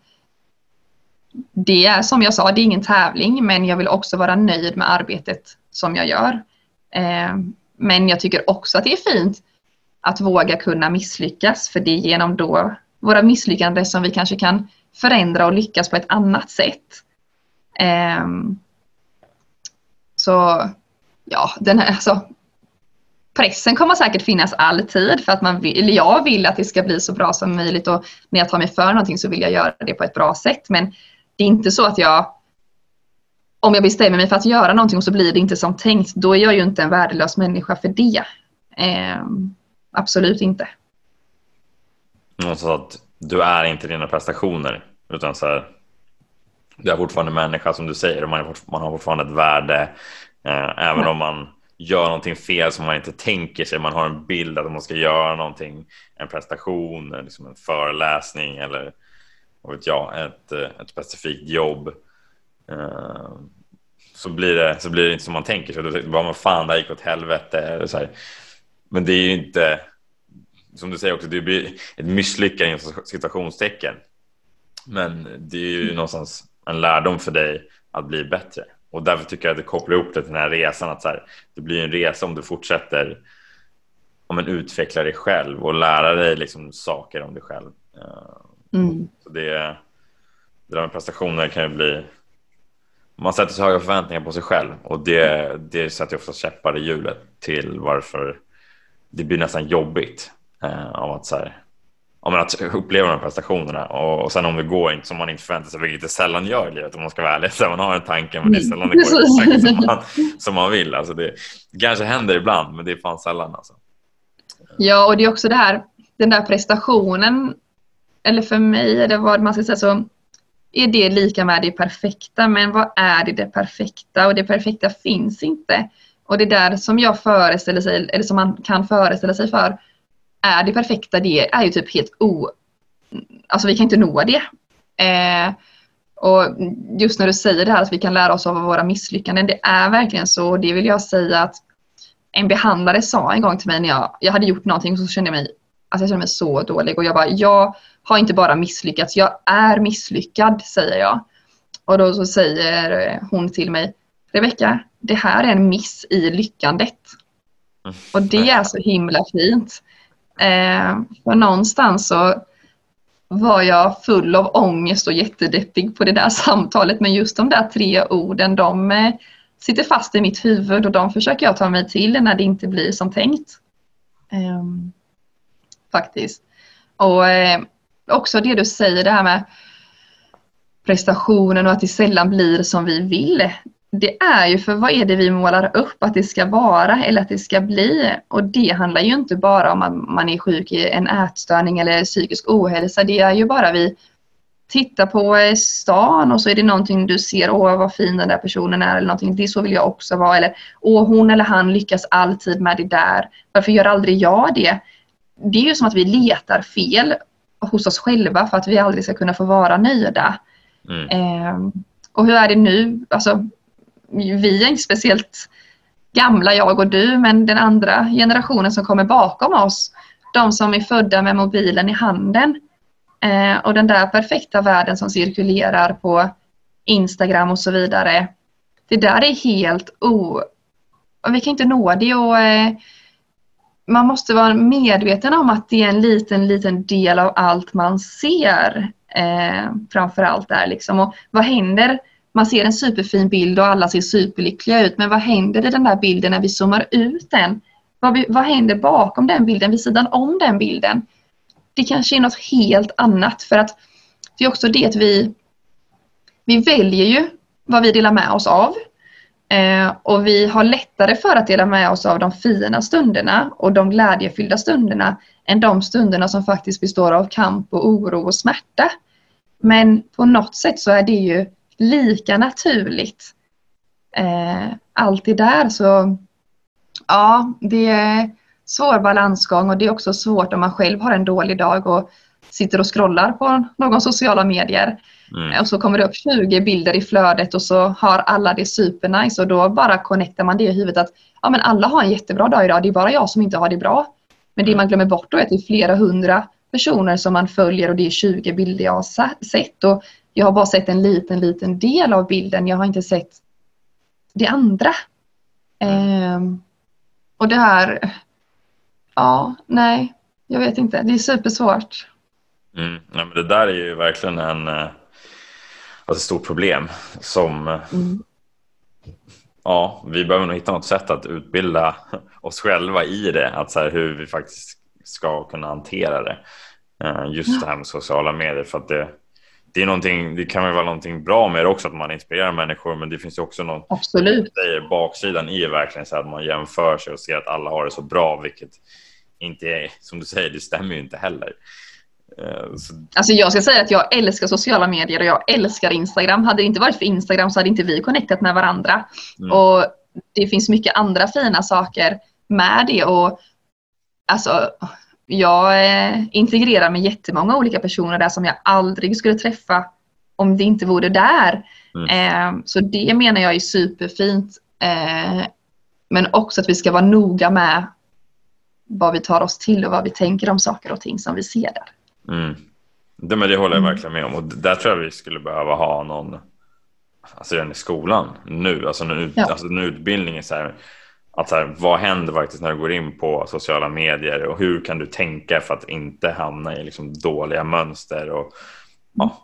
det är som jag sa, det är ingen tävling men jag vill också vara nöjd med arbetet som jag gör. Eh, men jag tycker också att det är fint att våga kunna misslyckas för det är genom då våra misslyckanden som vi kanske kan förändra och lyckas på ett annat sätt. Um, så ja, den här, alltså, pressen kommer säkert finnas alltid för att man vill, jag vill att det ska bli så bra som möjligt och när jag tar mig för någonting så vill jag göra det på ett bra sätt men det är inte så att jag om jag bestämmer mig för att göra någonting och så blir det inte som tänkt, då är jag ju inte en värdelös människa för det. Eh, absolut inte. Så att du är inte dina prestationer, utan så här, du är fortfarande människa som du säger, man, man har fortfarande ett värde, eh, även om man gör någonting fel som man inte tänker sig, man har en bild att man ska göra någonting, en prestation, liksom en föreläsning eller vad vet jag, ett, ett specifikt jobb. Eh, så blir, det, så blir det inte som man tänker sig. Då man, fan, det här gick åt helvete. Så här. Men det är ju inte, som du säger också, det blir ett misslyckande inom situationstecken. Men det är ju mm. någonstans en lärdom för dig att bli bättre. Och därför tycker jag att det kopplar ihop det till den här resan. Att så här, det blir en resa om du fortsätter om en utveckla dig själv och lära dig liksom saker om dig själv. Eh, mm. Så det, det där med prestationer kan ju bli man sätter så höga förväntningar på sig själv och det, det sätter ofta käppar i hjulet till varför det blir nästan jobbigt eh, av att, så här, om att uppleva de här prestationerna och, och sen om det går inte som man inte förväntar sig, vilket det sällan gör i livet om man ska vara ärlig. Så man har en tanke men det är sällan det går exakt som man, som man vill. Alltså det, det kanske händer ibland men det är fan sällan. Alltså. Ja och det är också det här, den där prestationen, eller för mig, eller vad man ska säga så är det lika med det perfekta. Men vad är det, det perfekta? Och det perfekta finns inte. Och det där som jag föreställer sig, eller som man kan föreställa sig för, är det perfekta, det är ju typ helt o... Alltså vi kan inte nå det. Eh, och just när du säger det här att vi kan lära oss av våra misslyckanden, det är verkligen så. Och det vill jag säga att en behandlare sa en gång till mig när jag, jag hade gjort någonting och så kände jag mig, alltså jag kände mig så dålig och jag bara, jag har inte bara misslyckats, jag är misslyckad, säger jag. Och då så säger hon till mig, Rebecka, det här är en miss i lyckandet. Och det är så himla fint. Eh, för någonstans så var jag full av ångest och jättedeppig på det där samtalet. Men just de där tre orden, de eh, sitter fast i mitt huvud och de försöker jag ta mig till när det inte blir som tänkt. Eh, faktiskt. Och eh, också det du säger, det här med prestationen och att det sällan blir som vi vill. Det är ju för vad är det vi målar upp att det ska vara eller att det ska bli? Och det handlar ju inte bara om att man är sjuk i en ätstörning eller psykisk ohälsa. Det är ju bara vi tittar på stan och så är det någonting du ser, åh vad fin den där personen är eller någonting, det så vill jag också vara. Eller åh hon eller han lyckas alltid med det där, varför gör aldrig jag det? Det är ju som att vi letar fel hos oss själva för att vi aldrig ska kunna få vara nöjda. Mm. Eh, och hur är det nu? Alltså, vi är inte speciellt gamla, jag och du, men den andra generationen som kommer bakom oss, de som är födda med mobilen i handen eh, och den där perfekta världen som cirkulerar på Instagram och så vidare. Det där är helt o... Vi kan inte nå det och eh, man måste vara medveten om att det är en liten, liten del av allt man ser. Eh, framför allt där liksom. Och vad händer? Man ser en superfin bild och alla ser superlyckliga ut. Men vad händer i den där bilden när vi zoomar ut den? Vad, vi, vad händer bakom den bilden, vid sidan om den bilden? Det kanske är något helt annat för att det är också det att vi, vi väljer ju vad vi delar med oss av. Eh, och vi har lättare för att dela med oss av de fina stunderna och de glädjefyllda stunderna än de stunderna som faktiskt består av kamp och oro och smärta. Men på något sätt så är det ju lika naturligt. Eh, allt det där så ja, det är svår balansgång och det är också svårt om man själv har en dålig dag och sitter och scrollar på någon sociala medier. Mm. Och så kommer det upp 20 bilder i flödet och så har alla det supernice och då bara connectar man det i huvudet att ja, men alla har en jättebra dag idag, det är bara jag som inte har det bra. Men det mm. man glömmer bort då är att det är flera hundra personer som man följer och det är 20 bilder jag har sett och jag har bara sett en liten, liten del av bilden. Jag har inte sett det andra. Mm. Um, och det här, ja, nej, jag vet inte. Det är supersvårt. Mm. Ja, men det där är ju verkligen en, eh, alltså ett stort problem som mm. ja, vi behöver nog hitta något sätt att utbilda oss själva i det, att så här, hur vi faktiskt ska kunna hantera det. Eh, just det här med sociala medier för att det, det, är någonting, det kan väl vara någonting bra med det också att man inspirerar människor men det finns ju också något Absolut. Säger, baksidan i verkligen så att man jämför sig och ser att alla har det så bra vilket inte är, som du säger, det stämmer ju inte heller. Eh, så... Alltså jag ska säga att jag älskar sociala medier och jag älskar Instagram. Hade det inte varit för Instagram så hade inte vi connectat med varandra. Mm. Och det finns mycket andra fina saker med det och alltså jag eh, integrerar med jättemånga olika personer där som jag aldrig skulle träffa om det inte vore där. Mm. Eh, så det menar jag är superfint. Eh, men också att vi ska vara noga med vad vi tar oss till och vad vi tänker om saker och ting som vi ser där. Mm. Det, men det håller jag mm. verkligen med om och där tror jag vi skulle behöva ha någon, alltså redan i skolan nu, alltså en, ja. alltså en utbildning så här, att så här, vad händer faktiskt när du går in på sociala medier och hur kan du tänka för att inte hamna i liksom dåliga mönster och ja,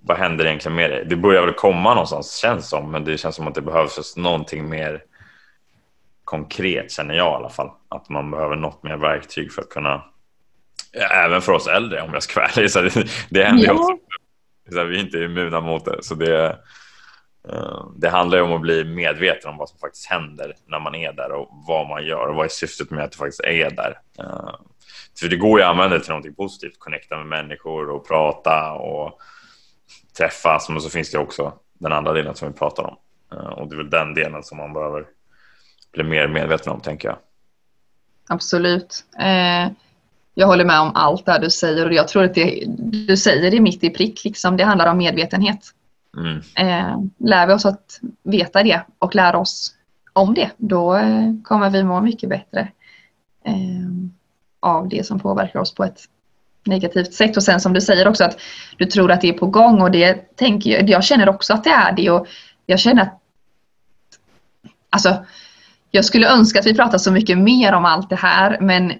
vad händer egentligen med dig? Det börjar väl komma någonstans känns som, men det känns som att det behövs någonting mer konkret känner jag i alla fall. Att man behöver något mer verktyg för att kunna, även för oss äldre om jag ska vara ärlig, så det, det händer ju ja. också. Så vi är inte immuna mot det. Så det, Eh, det handlar ju om att bli medveten om vad som faktiskt händer när man är där och vad man gör och vad är syftet med att du faktiskt är där. Eh, för det går ju att använda till någonting positivt, connecta med människor och prata och träffas, men så finns det också den andra delen som vi pratar om. Eh, och det är väl den delen som man behöver bli mer medveten om, tänker jag. Absolut. jag håller med om allt det du säger och jag tror att det du säger är mitt i prick. Liksom. Det handlar om medvetenhet. Mm. Eh, lär vi oss att veta det och lära oss om det, då eh, kommer vi må mycket bättre eh, av det som påverkar oss på ett negativt sätt. Och sen som du säger också att du tror att det är på gång och det tänker jag, jag känner också att det är det och jag känner att alltså jag skulle önska att vi pratade så mycket mer om allt det här men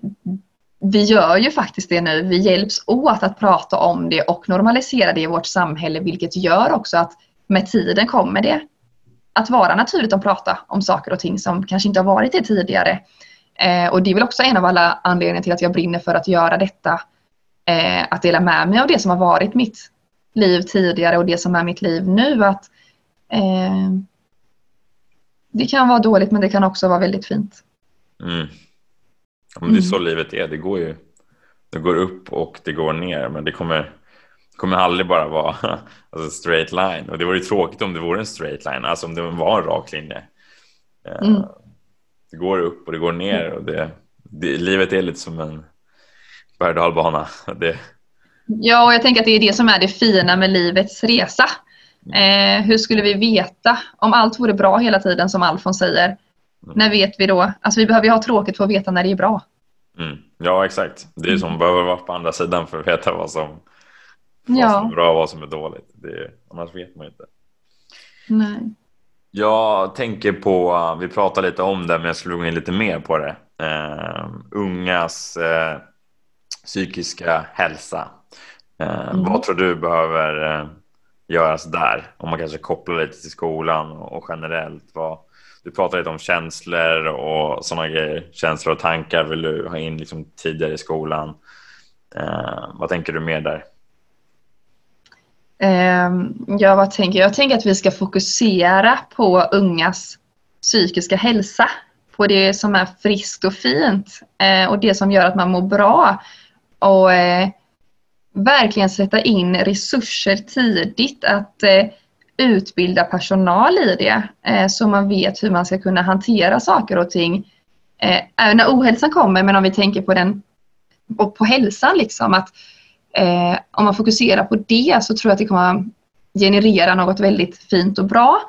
vi gör ju faktiskt det nu. Vi hjälps åt att prata om det och normalisera det i vårt samhälle vilket gör också att med tiden kommer det att vara naturligt att prata om saker och ting som kanske inte har varit det tidigare. Eh, och det är väl också en av alla anledningar till att jag brinner för att göra detta. Eh, att dela med mig av det som har varit mitt liv tidigare och det som är mitt liv nu. Att eh, Det kan vara dåligt men det kan också vara väldigt fint. Mm. Ja, men det är så mm. livet är. Det går ju det går upp och det går ner. Men det kommer, kommer aldrig bara vara alltså straight line. Och det vore ju tråkigt om det vore en straight line. Alltså om det var en rak linje. Eh, mm. Det går upp och det går ner. Och det, det, livet är lite som en berg och dalbana. Ja, och jag tänker att det är det som är det fina med livets resa. Eh, hur skulle vi veta om allt vore bra hela tiden som Alfons säger? När vet vi då? Alltså vi behöver ju ha tråkigt för att veta när det är bra. Mm. Ja exakt. Det är som mm. behöver vara på andra sidan för att veta vad som, vad ja. som är bra och vad som är dåligt. Det, annars vet man inte. Nej. Jag tänker på, vi pratade lite om det men jag skulle gå in lite mer på det. Uh, ungas uh, psykiska hälsa. Uh, mm. Vad tror du behöver göras där? Om man kanske kopplar lite till skolan och generellt. Vad, du pratar lite om känslor och sådana grejer. Känslor och tankar vill du ha in liksom tidigare i skolan. Eh, vad tänker du mer där? Ehm, ja, vad tänker jag? Jag tänker att vi ska fokusera på ungas psykiska hälsa. På det som är friskt och fint eh, och det som gör att man mår bra. Och eh, verkligen sätta in resurser tidigt att eh, utbilda personal i det så man vet hur man ska kunna hantera saker och ting. Även när ohälsan kommer, men om vi tänker på den och på hälsan liksom. att Eh, om man fokuserar på det så tror jag att det kommer generera något väldigt fint och bra.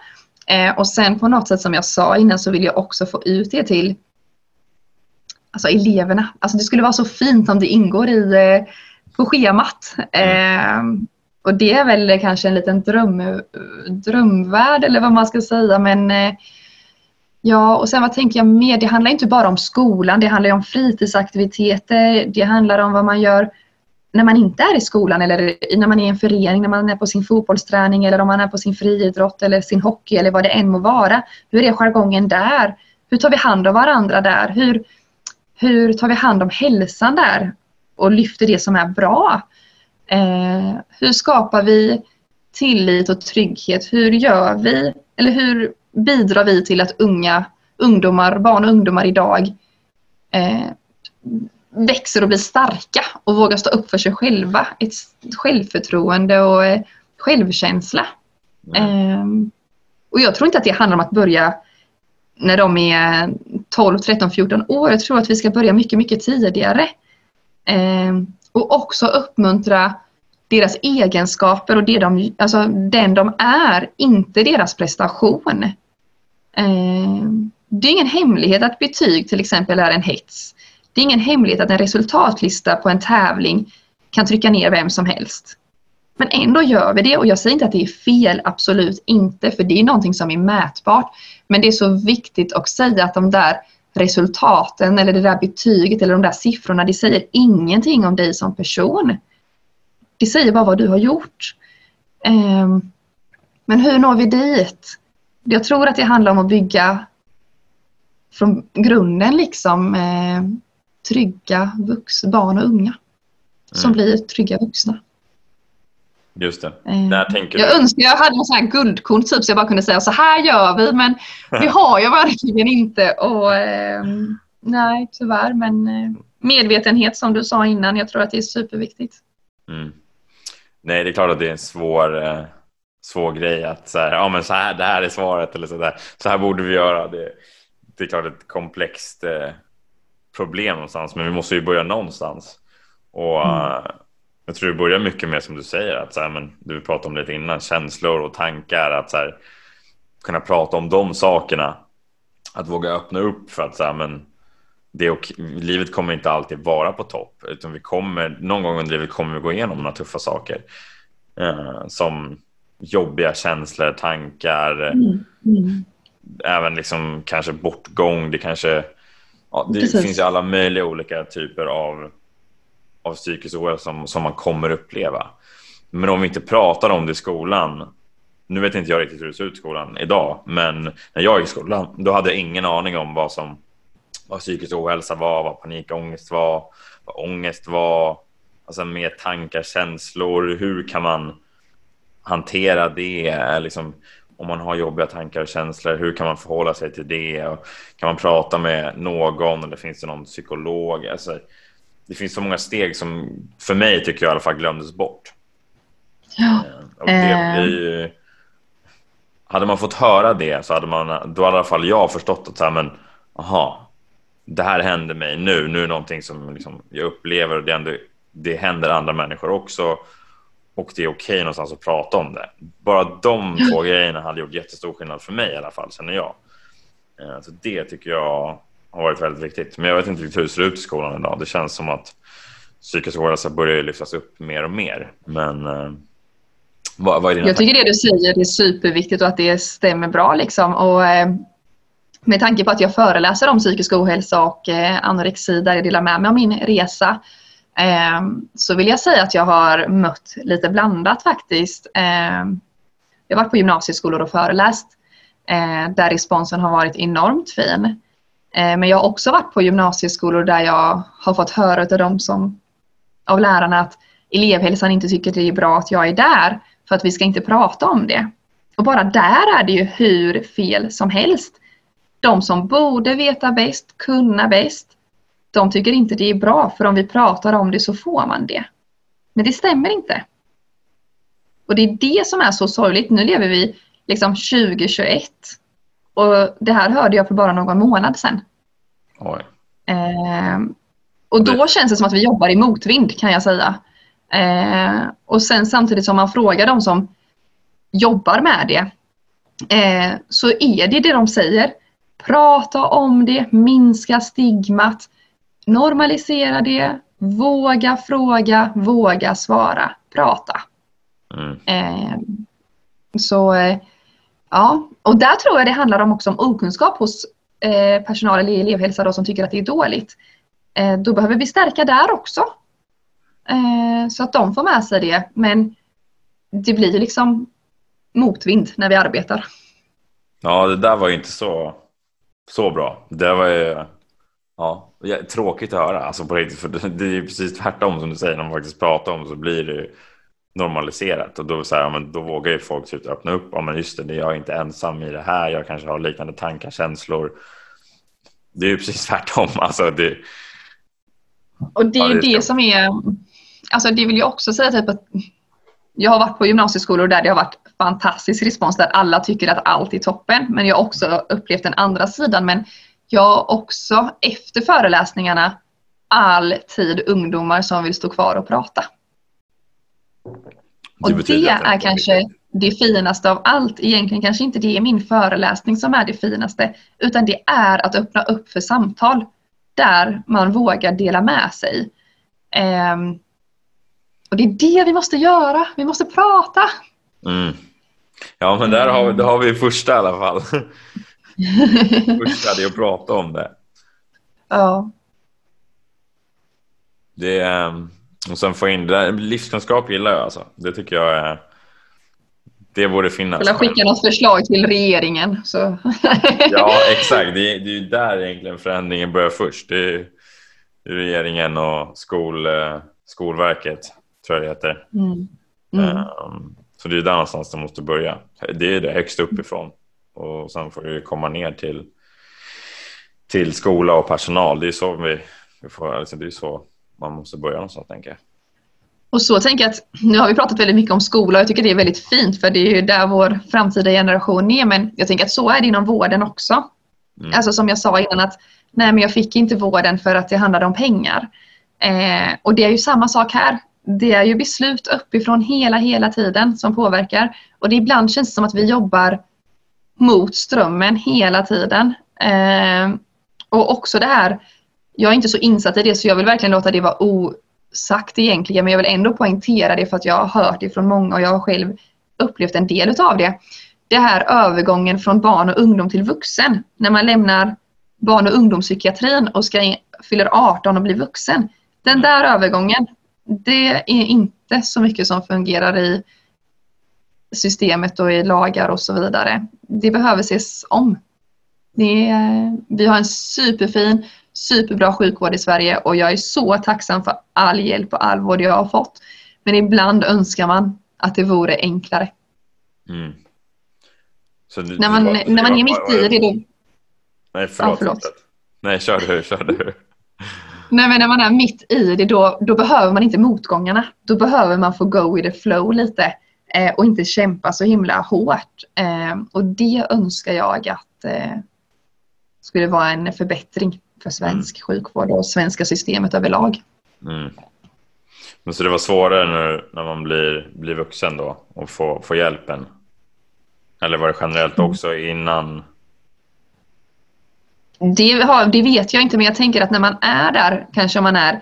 Eh, och sen på något sätt som jag sa innan så vill jag också få ut det till alltså eleverna. Alltså det skulle vara så fint om det ingår i, eh, på schemat. Eh, och det är väl kanske en liten dröm, drömvärld eller vad man ska säga men eh, Ja, och sen vad tänker jag mer? Det handlar inte bara om skolan, det handlar om fritidsaktiviteter, det handlar om vad man gör när man inte är i skolan eller när man är i en förening, när man är på sin fotbollsträning eller om man är på sin friidrott eller sin hockey eller vad det än må vara. Hur är jargongen där? Hur tar vi hand om varandra där? Hur, hur tar vi hand om hälsan där och lyfter det som är bra? Eh, hur skapar vi tillit och trygghet? Hur gör vi, eller hur bidrar vi till att unga ungdomar, barn och ungdomar idag eh, växer och blir starka och vågar stå upp för sig själva. Ett självförtroende och eh, självkänsla. Mm. och jag tror inte att det handlar om att börja när de är 12, 13, 14 år. Jag tror att vi ska börja mycket, mycket tidigare. Och också uppmuntra deras egenskaper och det de, alltså den de är, inte deras prestation. Eh, det är ingen hemlighet att betyg till exempel är en hets. Det är ingen hemlighet att en resultatlista på en tävling kan trycka ner vem som helst. Men ändå gör vi det och jag säger inte att det är fel, absolut inte, för det är någonting som är mätbart. Men det är så viktigt att säga att de där resultaten eller det där betyget eller de där siffrorna, det säger ingenting om dig som person. Det säger bara vad du har gjort. Ehm, men hur når vi dit? Jag tror att det handlar om att bygga från grunden liksom ehm, trygga vux, barn och unga som mm. blir trygga vuxna. Just det. När tänker jag du? önskar jag hade en sån här guldkorn typ så jag bara kunde säga så här gör vi men det har jag verkligen inte och eh, nej tyvärr men eh, medvetenhet som du sa innan jag tror att det är superviktigt. Mm. Nej det är klart att det är en svår, eh, svår grej att så här, ja men så här, det här är svaret eller så där, så här borde vi göra. Det, det är klart ett komplext eh, problem någonstans, men vi måste ju börja någonstans. Och mm. Jag tror det börjar mycket med som du säger, att så här, men du pratade om lite innan, känslor och tankar, att så här, kunna prata om de sakerna. Att våga öppna upp för att så här, men det och, livet kommer inte alltid vara på topp, utan vi kommer, någon gång under livet kommer vi gå igenom några tuffa saker. Uh, som jobbiga känslor, tankar, mm. Mm. även liksom kanske bortgång, det kanske Ja, det Precis. finns ju alla möjliga olika typer av, av psykisk ohälsa som, som man kommer uppleva. Men om vi inte pratar om det i skolan, nu vet inte jag riktigt hur det ser ut i skolan idag, men när jag gick i skolan, då hade jag ingen aning om vad som vad psykisk ohälsa var, vad panikångest var, vad ångest var, alltså mer tankar, känslor, hur kan man hantera det? Liksom, om man har jobbiga tankar och känslor, hur kan man förhålla sig till det? Och kan man prata med någon eller finns det någon psykolog? Alltså, det finns så många steg som för mig tycker jag i alla fall glömdes bort. Ja. Eh, och det eh. blir, hade man fått höra det så hade man, då hade i alla fall jag förstått att så här, men, aha, det här händer mig nu, nu är någonting som liksom jag upplever och det, ändå, det händer andra människor också. och det är okej någonstans att prata om det. Bara de två grejerna hade gjort jättestor skillnad för mig i alla fall, känner jag. Eh, så det tycker jag har varit väldigt viktigt. Men jag vet inte riktigt hur det ser ut i skolan idag. Det känns som att psykisk ohälsa börjar lyftas upp mer och mer. Men eh, vad, vad är dina Jag tycker det du säger är superviktigt och att det stämmer bra. Liksom. Och, eh, med tanke på att jag föreläser om psykisk ohälsa och eh, anorexi där jag delar med mig av min resa eh, så vill jag säga att jag har mött lite blandat faktiskt. Eh, jag har varit på gymnasieskolor och föreläst eh, där responsen har varit enormt fin. Eh, men jag har också varit på gymnasieskolor där jag har fått höra av dem som, av lärarna att elevhälsan inte tycker det är bra att jag är där för att vi ska inte prata om det. Och bara där är det ju hur fel som helst. De som borde veta bäst, kunna bäst, de tycker inte det är bra för om vi pratar om det så får man det. Men det stämmer inte. Och det är det som är så sorgligt. Nu lever vi liksom 2021 och det här hörde jag för bara någon månad sedan. Eh, och då känns det som att vi jobbar i motvind kan jag säga. Eh, och sen samtidigt som man frågar de som jobbar med det eh, så är det det de säger. Prata om det, minska stigmat, normalisera det, våga fråga, våga svara, prata. Mm. Eh, så eh, ja, och där tror jag det handlar om också om okunskap hos eh, personal eller elevhälsa då, som tycker att det är dåligt. Eh, då behöver vi stärka där också. Eh, så att de får med sig det. Men det blir liksom motvind när vi arbetar. Ja, det där var ju inte så, så bra. Det var ju ja, tråkigt att höra. Alltså på riktigt, för det är ju precis tvärtom som du säger. När man faktiskt pratar om så blir det ju normaliserat och då, så här, ja, men då vågar ju folk sluta öppna upp. Ja, men just det, jag är inte ensam i det här. Jag kanske har liknande tankar, känslor. Det är ju precis tvärtom. Alltså det, och det är ju ja, det, det som är alltså det vill jag också säga typ att jag har varit på gymnasieskolor där det har varit fantastisk respons där alla tycker att allt är toppen. Men jag har också upplevt den andra sidan. Men jag har också efter föreläsningarna alltid ungdomar som vill stå kvar och prata. Och det, det är kanske det finaste av allt. Egentligen kanske inte det är min föreläsning som är det finaste. Utan det är att öppna upp för samtal. Där man vågar dela med sig. Um, och det är det vi måste göra. Vi måste prata. Mm. Ja, men där har, vi, har vi första i alla fall. första är att prata om det. Ja. Det är, ehm, och sen få in det livskunskap gillar jag alltså. Det tycker jag är det borde finnas. Eller skicka något förslag till regeringen. Så. ja, exakt. Det är, det är där egentligen förändringen börjar först. Det är regeringen och skol, eh, Skolverket tror jag det heter. Mm. Mm. Um, så det är där någonstans det måste börja. Det är det högst uppifrån och sen får det komma ner till till skola och personal. Det är så vi, vi får, alltså det är så man måste börja någonstans tänker jag. Och så tänker jag att nu har vi pratat väldigt mycket om skola och jag tycker det är väldigt fint för det är ju där vår framtida generation är. Men jag tänker att så är det inom vården också. Mm. Alltså som jag sa innan att nej men jag fick inte vården för att det handlade om pengar. Eh, och det är ju samma sak här det är ju beslut uppifrån hela, hela tiden som påverkar. Och det ibland känns det som att vi jobbar mot strömmen hela tiden. Eh, och också det här, jag är inte så insatt i det så jag vill verkligen låta det vara osagt egentligen men jag vill ändå poängtera det för att jag har hört det från många och jag har själv upplevt en del utav det. Det här övergången från barn och ungdom till vuxen. När man lämnar barn och ungdomspsykiatrin och ska fyller 18 och blir vuxen. Den där övergången, det är inte så mycket som fungerar i systemet och i lagar och så vidare. Det behöver ses om. Är, vi har en superfin, superbra sjukvård i Sverige och jag är så tacksam för all hjälp och all vård jag har fått. Men ibland önskar man att det vore enklare. Mm. Du, när man, var, när man är mitt i det då... Nej, förlåt. Ja, förlåt. Nej, kör du, kör du. Nej, men när man är mitt i det då, då behöver man inte motgångarna. Då behöver man få go with the flow lite eh, och inte kämpa så himla hårt. Eh, och det önskar jag att eh, skulle vara en förbättring för svensk mm. sjukvård och svenska systemet överlag. Mm. Men så det var svårare när, när man blir, blir vuxen då och få, få hjälpen? Eller var det generellt Mm. också innan? Det, har, det vet jag inte, men jag tänker att när man är där, kanske om man är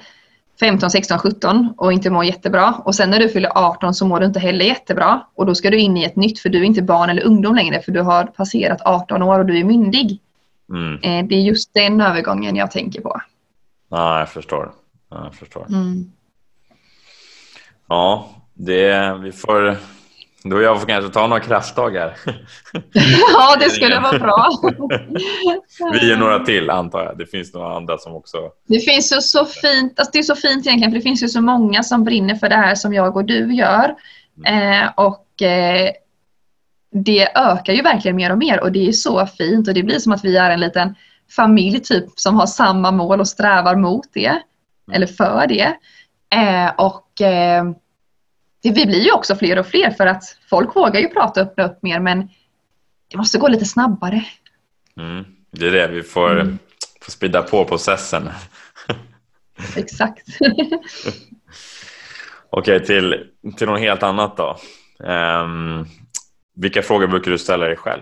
15, 16, 17 och inte mår jättebra och sen när du fyller 18 så mår du inte heller jättebra och då ska du in i ett nytt för du är inte barn eller ungdom längre för du har passerat 18 år och du är myndig. Mm. Eh, Det är just den övergången jag tänker på. Ja, jag förstår. Ja, jag förstår. Mm. Ja, det, vi får... Du och jag får kanske ta några kraftdagar. Ja, det skulle vara bra. Vi är några till antar jag. Det finns några andra som också... Det finns ju så fint, alltså det är så fint egentligen för det finns ju så många som brinner för det här som jag och du gör. Eh, och eh, det ökar ju verkligen mer och mer och det är så fint och det blir som att vi är en liten familj typ som har samma mål och strävar mot det. Eller för det. Eh, och eh, det, vi blir ju också fler och fler för att folk vågar ju prata och öppna upp mer men det måste gå lite snabbare. Mm. Det är det, vi får, Mm. får spida på processen. Exakt. Okej, till, till något helt annat då. Ehm, vilka frågor brukar du ställa dig själv?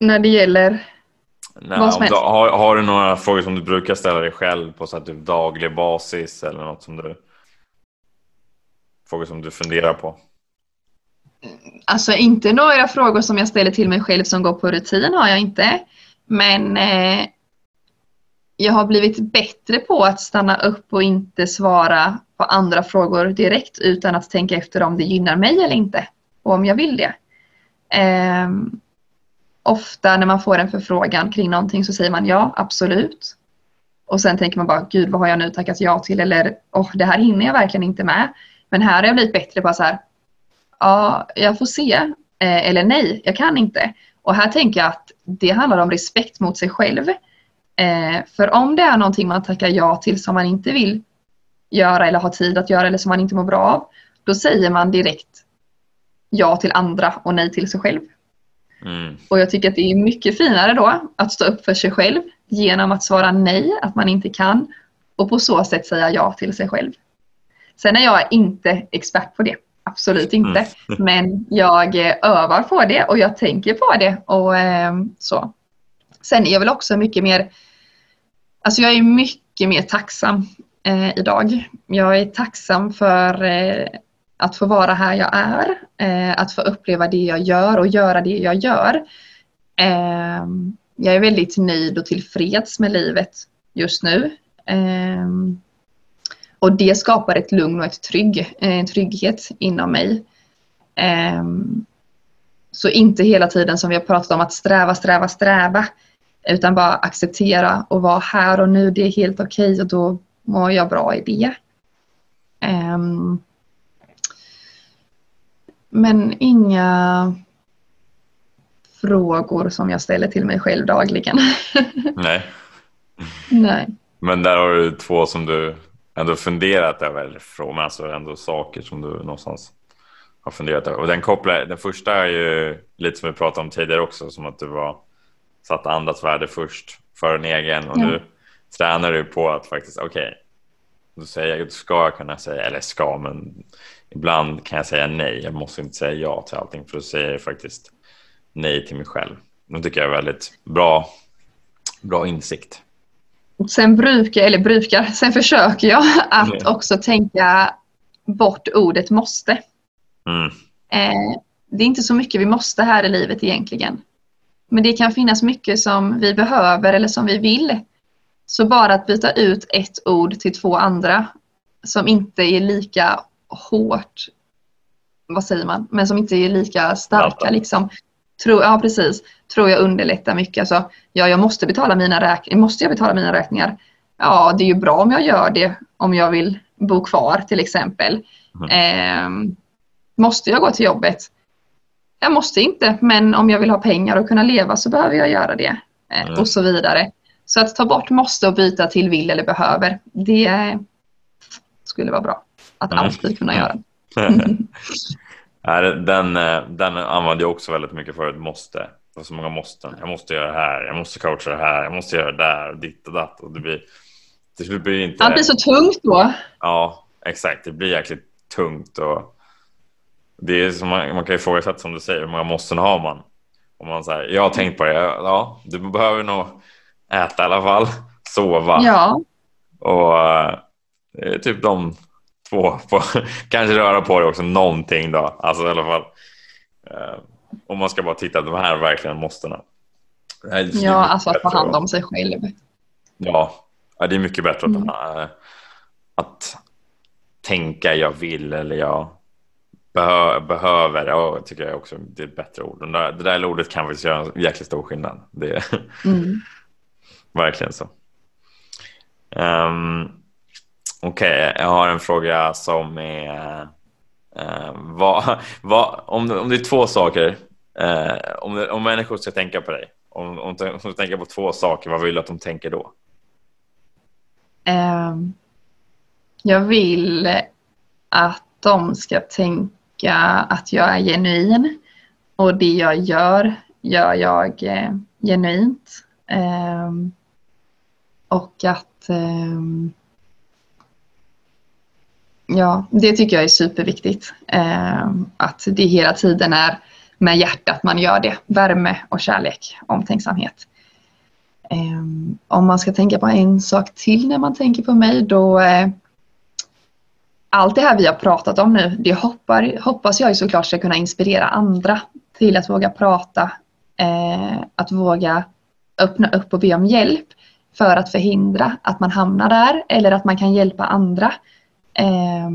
När det gäller Nej, Vad som om du, helst. har, har du några frågor som du brukar ställa dig själv på så att du daglig basis eller något som du frågor som du funderar på? Alltså inte några frågor som jag ställer till mig själv som går på rutin har jag inte. Men eh, jag har blivit bättre på att stanna upp och inte svara på andra frågor direkt utan att tänka efter om det gynnar mig eller inte. Och om jag vill det. Eh, ofta när man får en förfrågan kring någonting så säger man ja, absolut. Och sen tänker man bara, gud vad har jag nu tackat ja till? Eller, oh, det här hinner jag verkligen inte med. Men här har jag blivit bättre på att så här, ja, jag får se. Eh, eller nej, jag kan inte. Och här tänker jag att det handlar om respekt mot sig själv. Eh, för om det är någonting man tackar ja till som man inte vill göra eller har tid att göra eller som man inte mår bra av, då säger man direkt ja till andra och nej till sig själv. Mm. Och jag tycker att det är mycket finare då att stå upp för sig själv genom att svara nej, att man inte kan och på så sätt säga ja till sig själv. Sen är jag inte expert på det, absolut inte. Men jag eh, övar på det och jag tänker på det och eh, så. Sen är jag väl också mycket mer, alltså jag är mycket mer tacksam eh, idag. Jag är tacksam för eh, att få vara här jag är, eh, att få uppleva det jag gör och göra det jag gör. Eh, jag är väldigt nöjd och tillfreds med livet just nu. Eh, och det skapar ett lugn och ett trygg, eh, en trygghet inom mig. Eh, så inte hela tiden som vi har pratat om att sträva, sträva, sträva. Utan bara acceptera och vara här och nu. Det är helt okej och då mår jag bra i det. Um, men inga frågor som jag ställer till mig själv dagligen. Nej, Nej. men där har du två som du ändå funderat över, frågor, alltså ändå saker som du någonstans har funderat över. Och den kopplar, den första är ju lite som vi pratade om tidigare också, som att du var satt andras värde först för en egen och Ja. nu tränar du på att faktiskt, okej, då säger jag, då ska jag kunna säga, eller ska, men ibland kan jag säga nej. Jag måste inte säga ja till allting för då säger jag faktiskt nej till mig själv. Det tycker jag är väldigt bra, bra insikt. Sen brukar, eller brukar, sen försöker jag att Mm. också tänka bort ordet måste. Mm. Eh, det är inte så mycket vi måste här i livet egentligen. Men det kan finnas mycket som vi behöver eller som vi vill. Så bara att byta ut ett ord till två andra som inte är lika hårt, vad säger man, men som inte är lika starka liksom. Tror, ja precis, tror jag underlättar mycket. Alltså, ja, jag måste betala mina räkningar. Måste jag betala mina räkningar? Ja, det är ju bra om jag gör det om jag vill bo kvar till exempel. Ehm, måste jag gå till jobbet? Jag måste inte, men om jag vill ha pengar och kunna leva så behöver jag göra det. Mm. Och så vidare. Så att ta bort måste och byta till vill eller behöver, det skulle vara bra att Mm. alltid kunna göra. Den, eh, den använde jag också väldigt mycket förut. Måste. Det så många måsten. Jag måste göra det här. Jag måste coacha det här. Jag måste göra det där. Ditt och datt. Och det blir Det blir inte... Allt blir så tungt då. Ja, exakt. Det blir jäkligt tungt och det är som man, man kan ju ifrågasätta som du säger, hur många måsten har man? Om man säger, jag har tänkt på det, ja, du behöver nog äta i alla fall, sova. Ja. Och eh, det är typ de två, på, kanske röra på dig också någonting då, alltså i alla fall. Eh, om man ska bara titta, de här verkligen måstena. Ja, alltså att ta hand om sig själv. Ja, det är mycket bättre mm. att, att tänka jag vill eller jag behö, behöver. Och tycker jag också det är ett bättre ord. Det där, det där ordet kan faktiskt göra en jäkligt stor skillnad. Det är mm. verkligen så. Um, Okej, okay, jag har en fråga som är uh, vad, vad, om, om det är två saker uh, om, om människor ska tänka på dig om, om, om de tänker på två saker, vad vill du att de tänker då? Um, jag vill att de ska tänka att jag är genuin och det jag gör, gör jag eh, genuint. Eh, och att Eh, Ja, det tycker jag är superviktigt. Ehm, att det hela tiden är med hjärtat man gör det. Värme och kärlek, omtänksamhet. Ehm, om man ska tänka på en sak till när man tänker på mig då eh, allt det här vi har pratat om nu, det hoppar, hoppas jag såklart ska kunna inspirera andra till att våga prata, eh, att våga öppna upp och be om hjälp för att förhindra att man hamnar där eller att man kan hjälpa andra. Eh,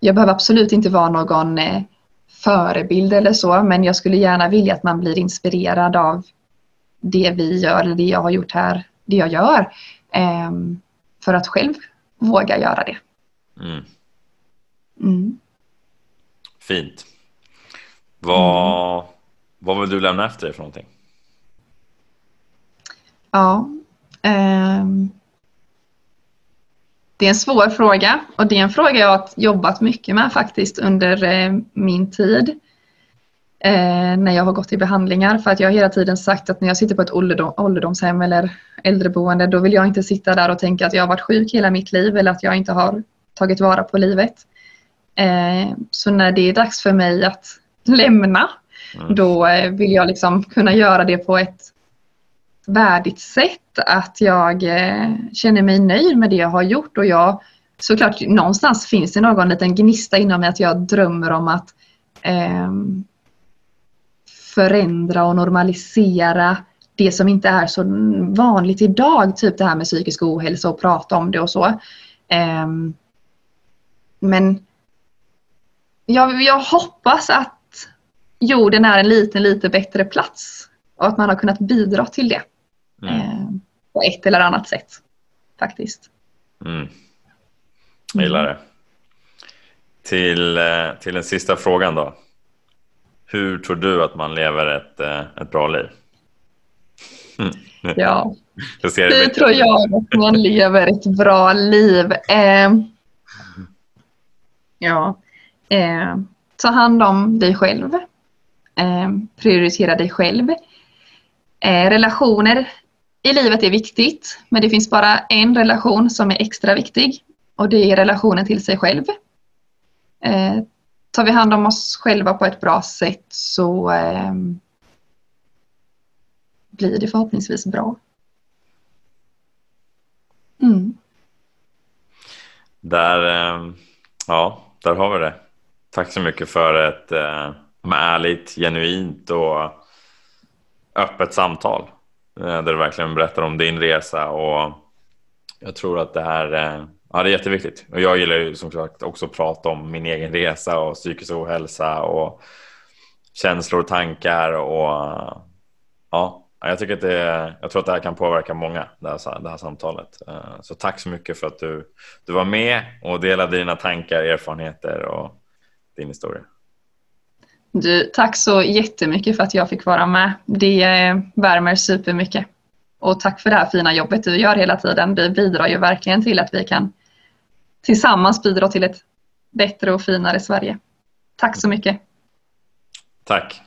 jag behöver absolut inte vara någon eh, förebild eller så men jag skulle gärna vilja att man blir inspirerad av det vi gör eller det jag har gjort här, det jag gör. Eh, för att själv våga göra det. Mm. Mm. Fint. Vad, mm. vad vill du lämna efter dig för någonting? Ja. Um, det är en svår fråga och det är en fråga jag har jobbat mycket med faktiskt under eh, min tid eh, när jag har gått i behandlingar för att jag har hela tiden sagt att när jag sitter på ett ålderdom, ålderdomshem eller äldreboende då vill jag inte sitta där och tänka att jag har varit sjuk hela mitt liv eller att jag inte har tagit vara på livet. Eh, så när det är dags för mig att lämna mm. då vill jag liksom kunna göra det på ett värdigt sätt. Att jag eh, känner mig nöjd med det jag har gjort och jag såklart någonstans finns det någon liten gnista inom mig att jag drömmer om att eh, förändra och normalisera det som inte är så vanligt idag, typ det här med psykisk ohälsa och prata om det och så. Eh, men jag, jag hoppas att jorden är en liten, lite bättre plats och att man har kunnat bidra till det. Mm. Eh, på ett eller annat sätt faktiskt. Mm. Jag gillar det. Till, eh, till den sista frågan då. Hur tror du att man lever ett, eh, ett bra liv? Ja, hur tror jag att man lever ett bra liv? Eh, ja, eh, ta hand om dig själv. Eh, prioritera dig själv. Eh, relationer i livet är viktigt, men det finns bara en relation som är extra viktig och det är relationen till sig själv. Eh, tar vi hand om oss själva på ett bra sätt så eh, blir det förhoppningsvis bra. Mm. Där, eh, ja, där har vi det. Tack så mycket för ett eh, ärligt, genuint och öppet samtal. Eh, där du verkligen berättar om din resa och jag tror att det här eh, ja, det är jätteviktigt. Och jag gillar ju som sagt också att prata om min egen resa och psykisk ohälsa och känslor och tankar och ja, jag tycker att det, jag tror att det här kan påverka många, det här, det här samtalet. Eh, så tack så mycket för att du, du var med och delade dina tankar, erfarenheter och din historia. Du, tack så jättemycket för att jag fick vara med. Det värmer supermycket. Och tack för det här fina jobbet du gör hela tiden. Du bidrar ju verkligen till att vi kan tillsammans bidra till ett bättre och finare Sverige. Tack så mycket. Tack.